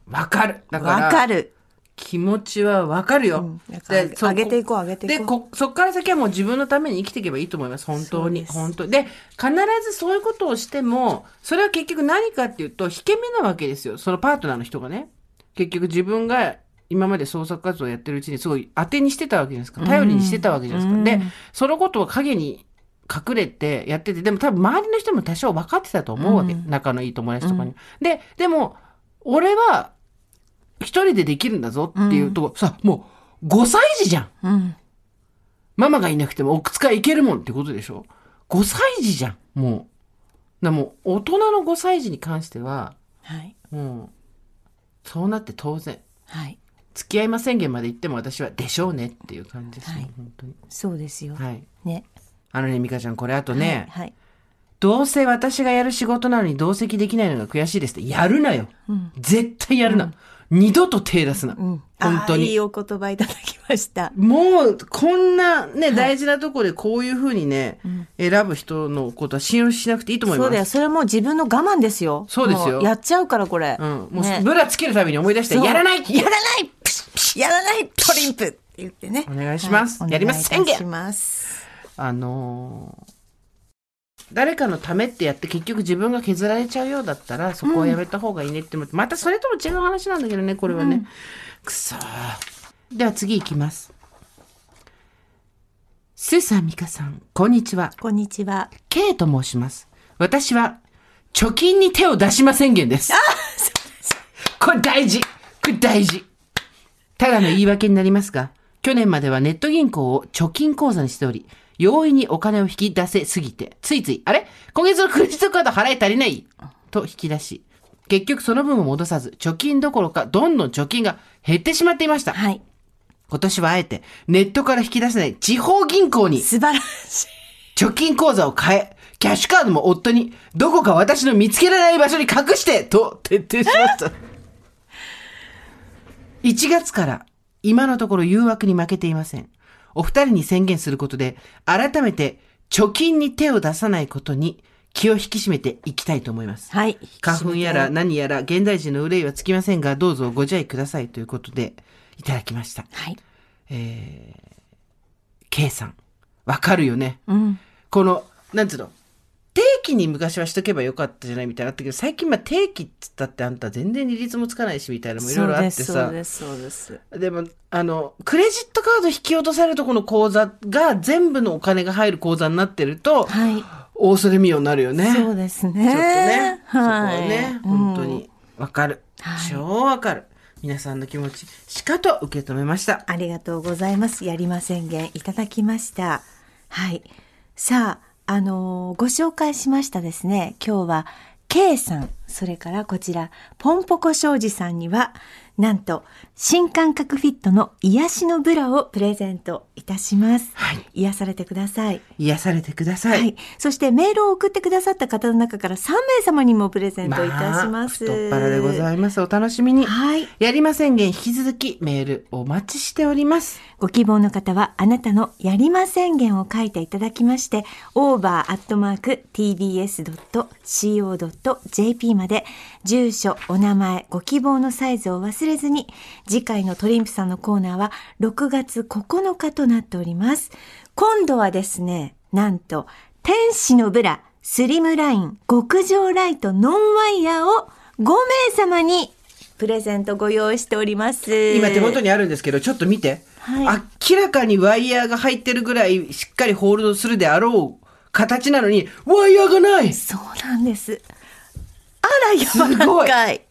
う、わかる。だから、わかる。気持ちはわかるよ。うんだからそう上げていこう上げていこうでこ、そっから先はもう自分のために生きていけばいいと思います。本当に。本当に。で、必ずそういうことをしても、それは結局何かっていうと、引け目なわけですよ。そのパートナーの人がね。結局自分が今まで創作活動をやってるうちにすごい当てにしてたわけじゃないですか。頼りにしてたわけじゃないですか。で、そのことを影に隠れてやってて、でも多分周りの人も多少分かってたと思うわけ。仲のいい友達とかに。で、でも、俺は一人でできるんだぞっていうとこ、さ、もう5歳児じゃん。うん。ママがいなくてもお使いいけるもんってことでしょ ?5 歳児じゃん。もう。だもう大人の5歳児に関しては、はい。もう、そうなって当然。はい。付き合いま宣言まで言っても私はでしょうねっていう感じですよ、はい本当に。そうですよ。はい。ね。あのね、美香ちゃん、これあとね、はい。はいどうせ私がやる仕事なのに同席できないのが悔しいですって、やるなよ。絶対やるな。二度と手出すな。うん。本当にいいお言葉いただきました。もう、こんなね、大事なとこでこういうふうにね、選ぶ人のことは信用しなくていいと思います。そうだよ。それはもう自分の我慢ですよ。そうですよもやっちゃうから、これ。うん。もう、ねブラつけるたびに思い出して、やらないやらないやらないトリンプって言ってね。お願いしますはいやります宣言します。あのー誰かのためってやって結局自分が削られちゃうようだったら、そこはやめた方がいいねって思って、またそれとも違う話なんだけどね、これはね。くそー。では次行きます。スーさん、ミカさん、こんにちは。こんにちは。K と申します。私は、貯金に手を出しま宣言です。これ大事。これ大事。ただの言い訳になりますが、去年まではネット銀行を貯金口座にしており、容易にお金を引き出せすぎて、ついつい、あれ？今月のクレジットカード払い足りない？と引き出し、結局その分を戻さず、貯金どころかどんどん貯金が減ってしまっていました。はい。今年はあえてネットから引き出せない地方銀行に素晴らしい。貯金口座を変え、キャッシュカードも夫に、どこか私の見つけられない場所に隠して、と徹底しました。1月から今のところ誘惑に負けていません。お二人に宣言することで、改めて貯金に手を出さないことに気を引き締めていきたいと思います。はい。花粉やら何やら現代人の憂いはつきませんが、どうぞご自愛くださいということで、いただきました。はい。えー、K さん。わかるよね。うん。この、なんつうの、定期に昔はしとけばよかったじゃないみたいなのあったけど、最近まあ定期っつったってあんた全然利率もつかないしみたいなのもいろいろあってさ。そうです。そうですでも、あの、クレジットカード引き落とされるとこの口座が全部のお金が入る口座になってると、はい。大それみようになるよね。そうですね。ちょっとね、そこははい。ね、うん本当にわかる。はい超わかる。皆さんの気持ち、しかと受け止めました。ありがとうございます。やりま宣言いただきました。はい。さあ、あのご紹介しましたですね。今日は K さん、それからこちら、ポンポコ庄司さんには、なんと、新感覚フィットの癒しのブラをプレゼントいたします。はい癒されてください。癒されてくださ。はいい。そしてメールを送ってくださった方の中から3名様にもプレゼントいたします。太っ腹でございます。お楽しみに。はい。やりま宣言引き続きメールお待ちしております。ご希望の方はあなたのやりま宣言を書いていただきまして over.tbs.co.jp まで住所お名前ご希望のサイズを忘れずに次回のトリンプさんのコーナーは6月9日となっております今度はですねなんと天使のブラスリムライン極上ライトノンワイヤーを5名様にプレゼントご用意しております今手元にあるんですけど、ちょっと見て。はい明らかにワイヤーが入ってるぐらいしっかりホールドするであろう形なのに、ワイヤーがないそうなんです。あら、柔らかい。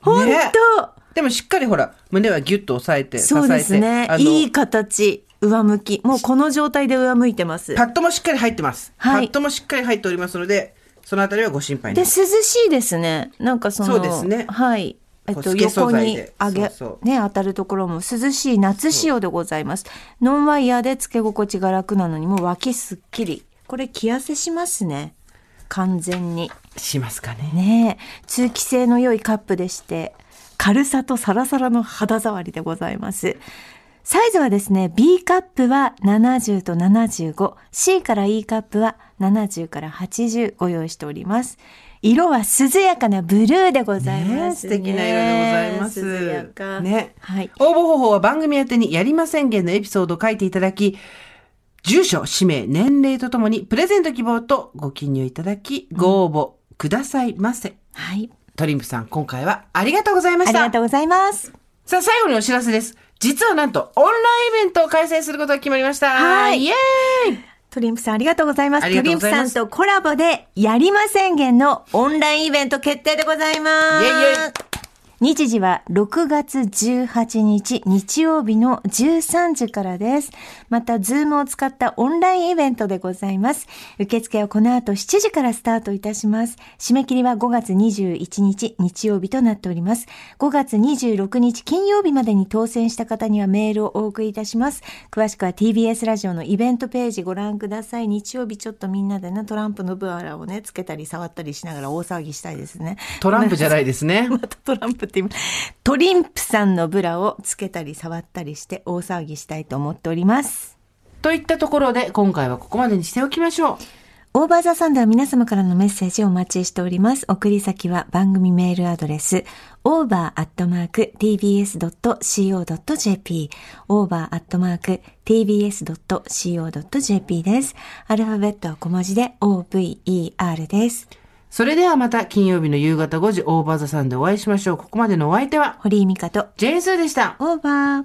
本ね当、でもしっかりほら、胸はギュッと押さえて、支えて。そうですねいい形。上向き。もうこの状態で上向いてます。パッドもしっかり入ってます。はいパッドもしっかり入っておりますので、そのあたりはご心配で、な涼く。しいですね。なんかその、そうですねはい。えっと、横に上げ、ね、当たるところも涼しい夏仕様でございます。ノンワイヤーで付け心地が楽なのにもう脇すっきり。これ着痩せしますね。完全に。しますかね。ねえ通気性の良いカップでして、軽さとサラサラの肌触りでございます。サイズはですね、B カップは70と75、C から E カップは70から80ご用意しております。色は涼やかなブルーでございねます、素敵な色でございます。涼やか。ね。はい。応募方法は番組宛てにやりま宣言のエピソードを書いていただき、住所、氏名、年齢とともにプレゼント希望とご記入いただき、ご応募くださいませ。はい。トリンプさん、今回はありがとうございまあした。りがとうございます。さあ、最後にお知らせです。実はなんと、オンラインイベントを開催することが決まりました。はいイエーイトリンプさんありがとうございます。ますトリンプさんとコラボでやりま宣言のオンラインイベント決定でございます。イェイイェイ日時は6月18日日曜日の13時からです。また、ズームを使ったオンラインイベントでございます。受付はこの後7時からスタートいたします。締め切りは5月21日日曜日となっております。5月26日金曜日までに当選した方にはメールをお送りいたします。詳しくは TBS ラジオのイベントページご覧ください。日曜日ちょっとみんなでね、トランプのブアラをね、つけたり触ったりしながら大騒ぎしたいですね。トランプじゃないですね。またトランプって今、トリンプさんのブラをつけたり触ったりして大騒ぎしたいと思っております。といったところで、今回はここまでにしておきましょう。オーバーザサンでは皆様からのメッセージをお待ちしております。送り先は番組メールアドレス、over.tbs.co.jp、over.tbs.co.jp です。アルファベットは小文字で over です。それではまた金曜日の夕方5時、オーバーザさんでお会いしましょう。ここまでのお相手は、堀井美香とジェーンスーでした。オーバー。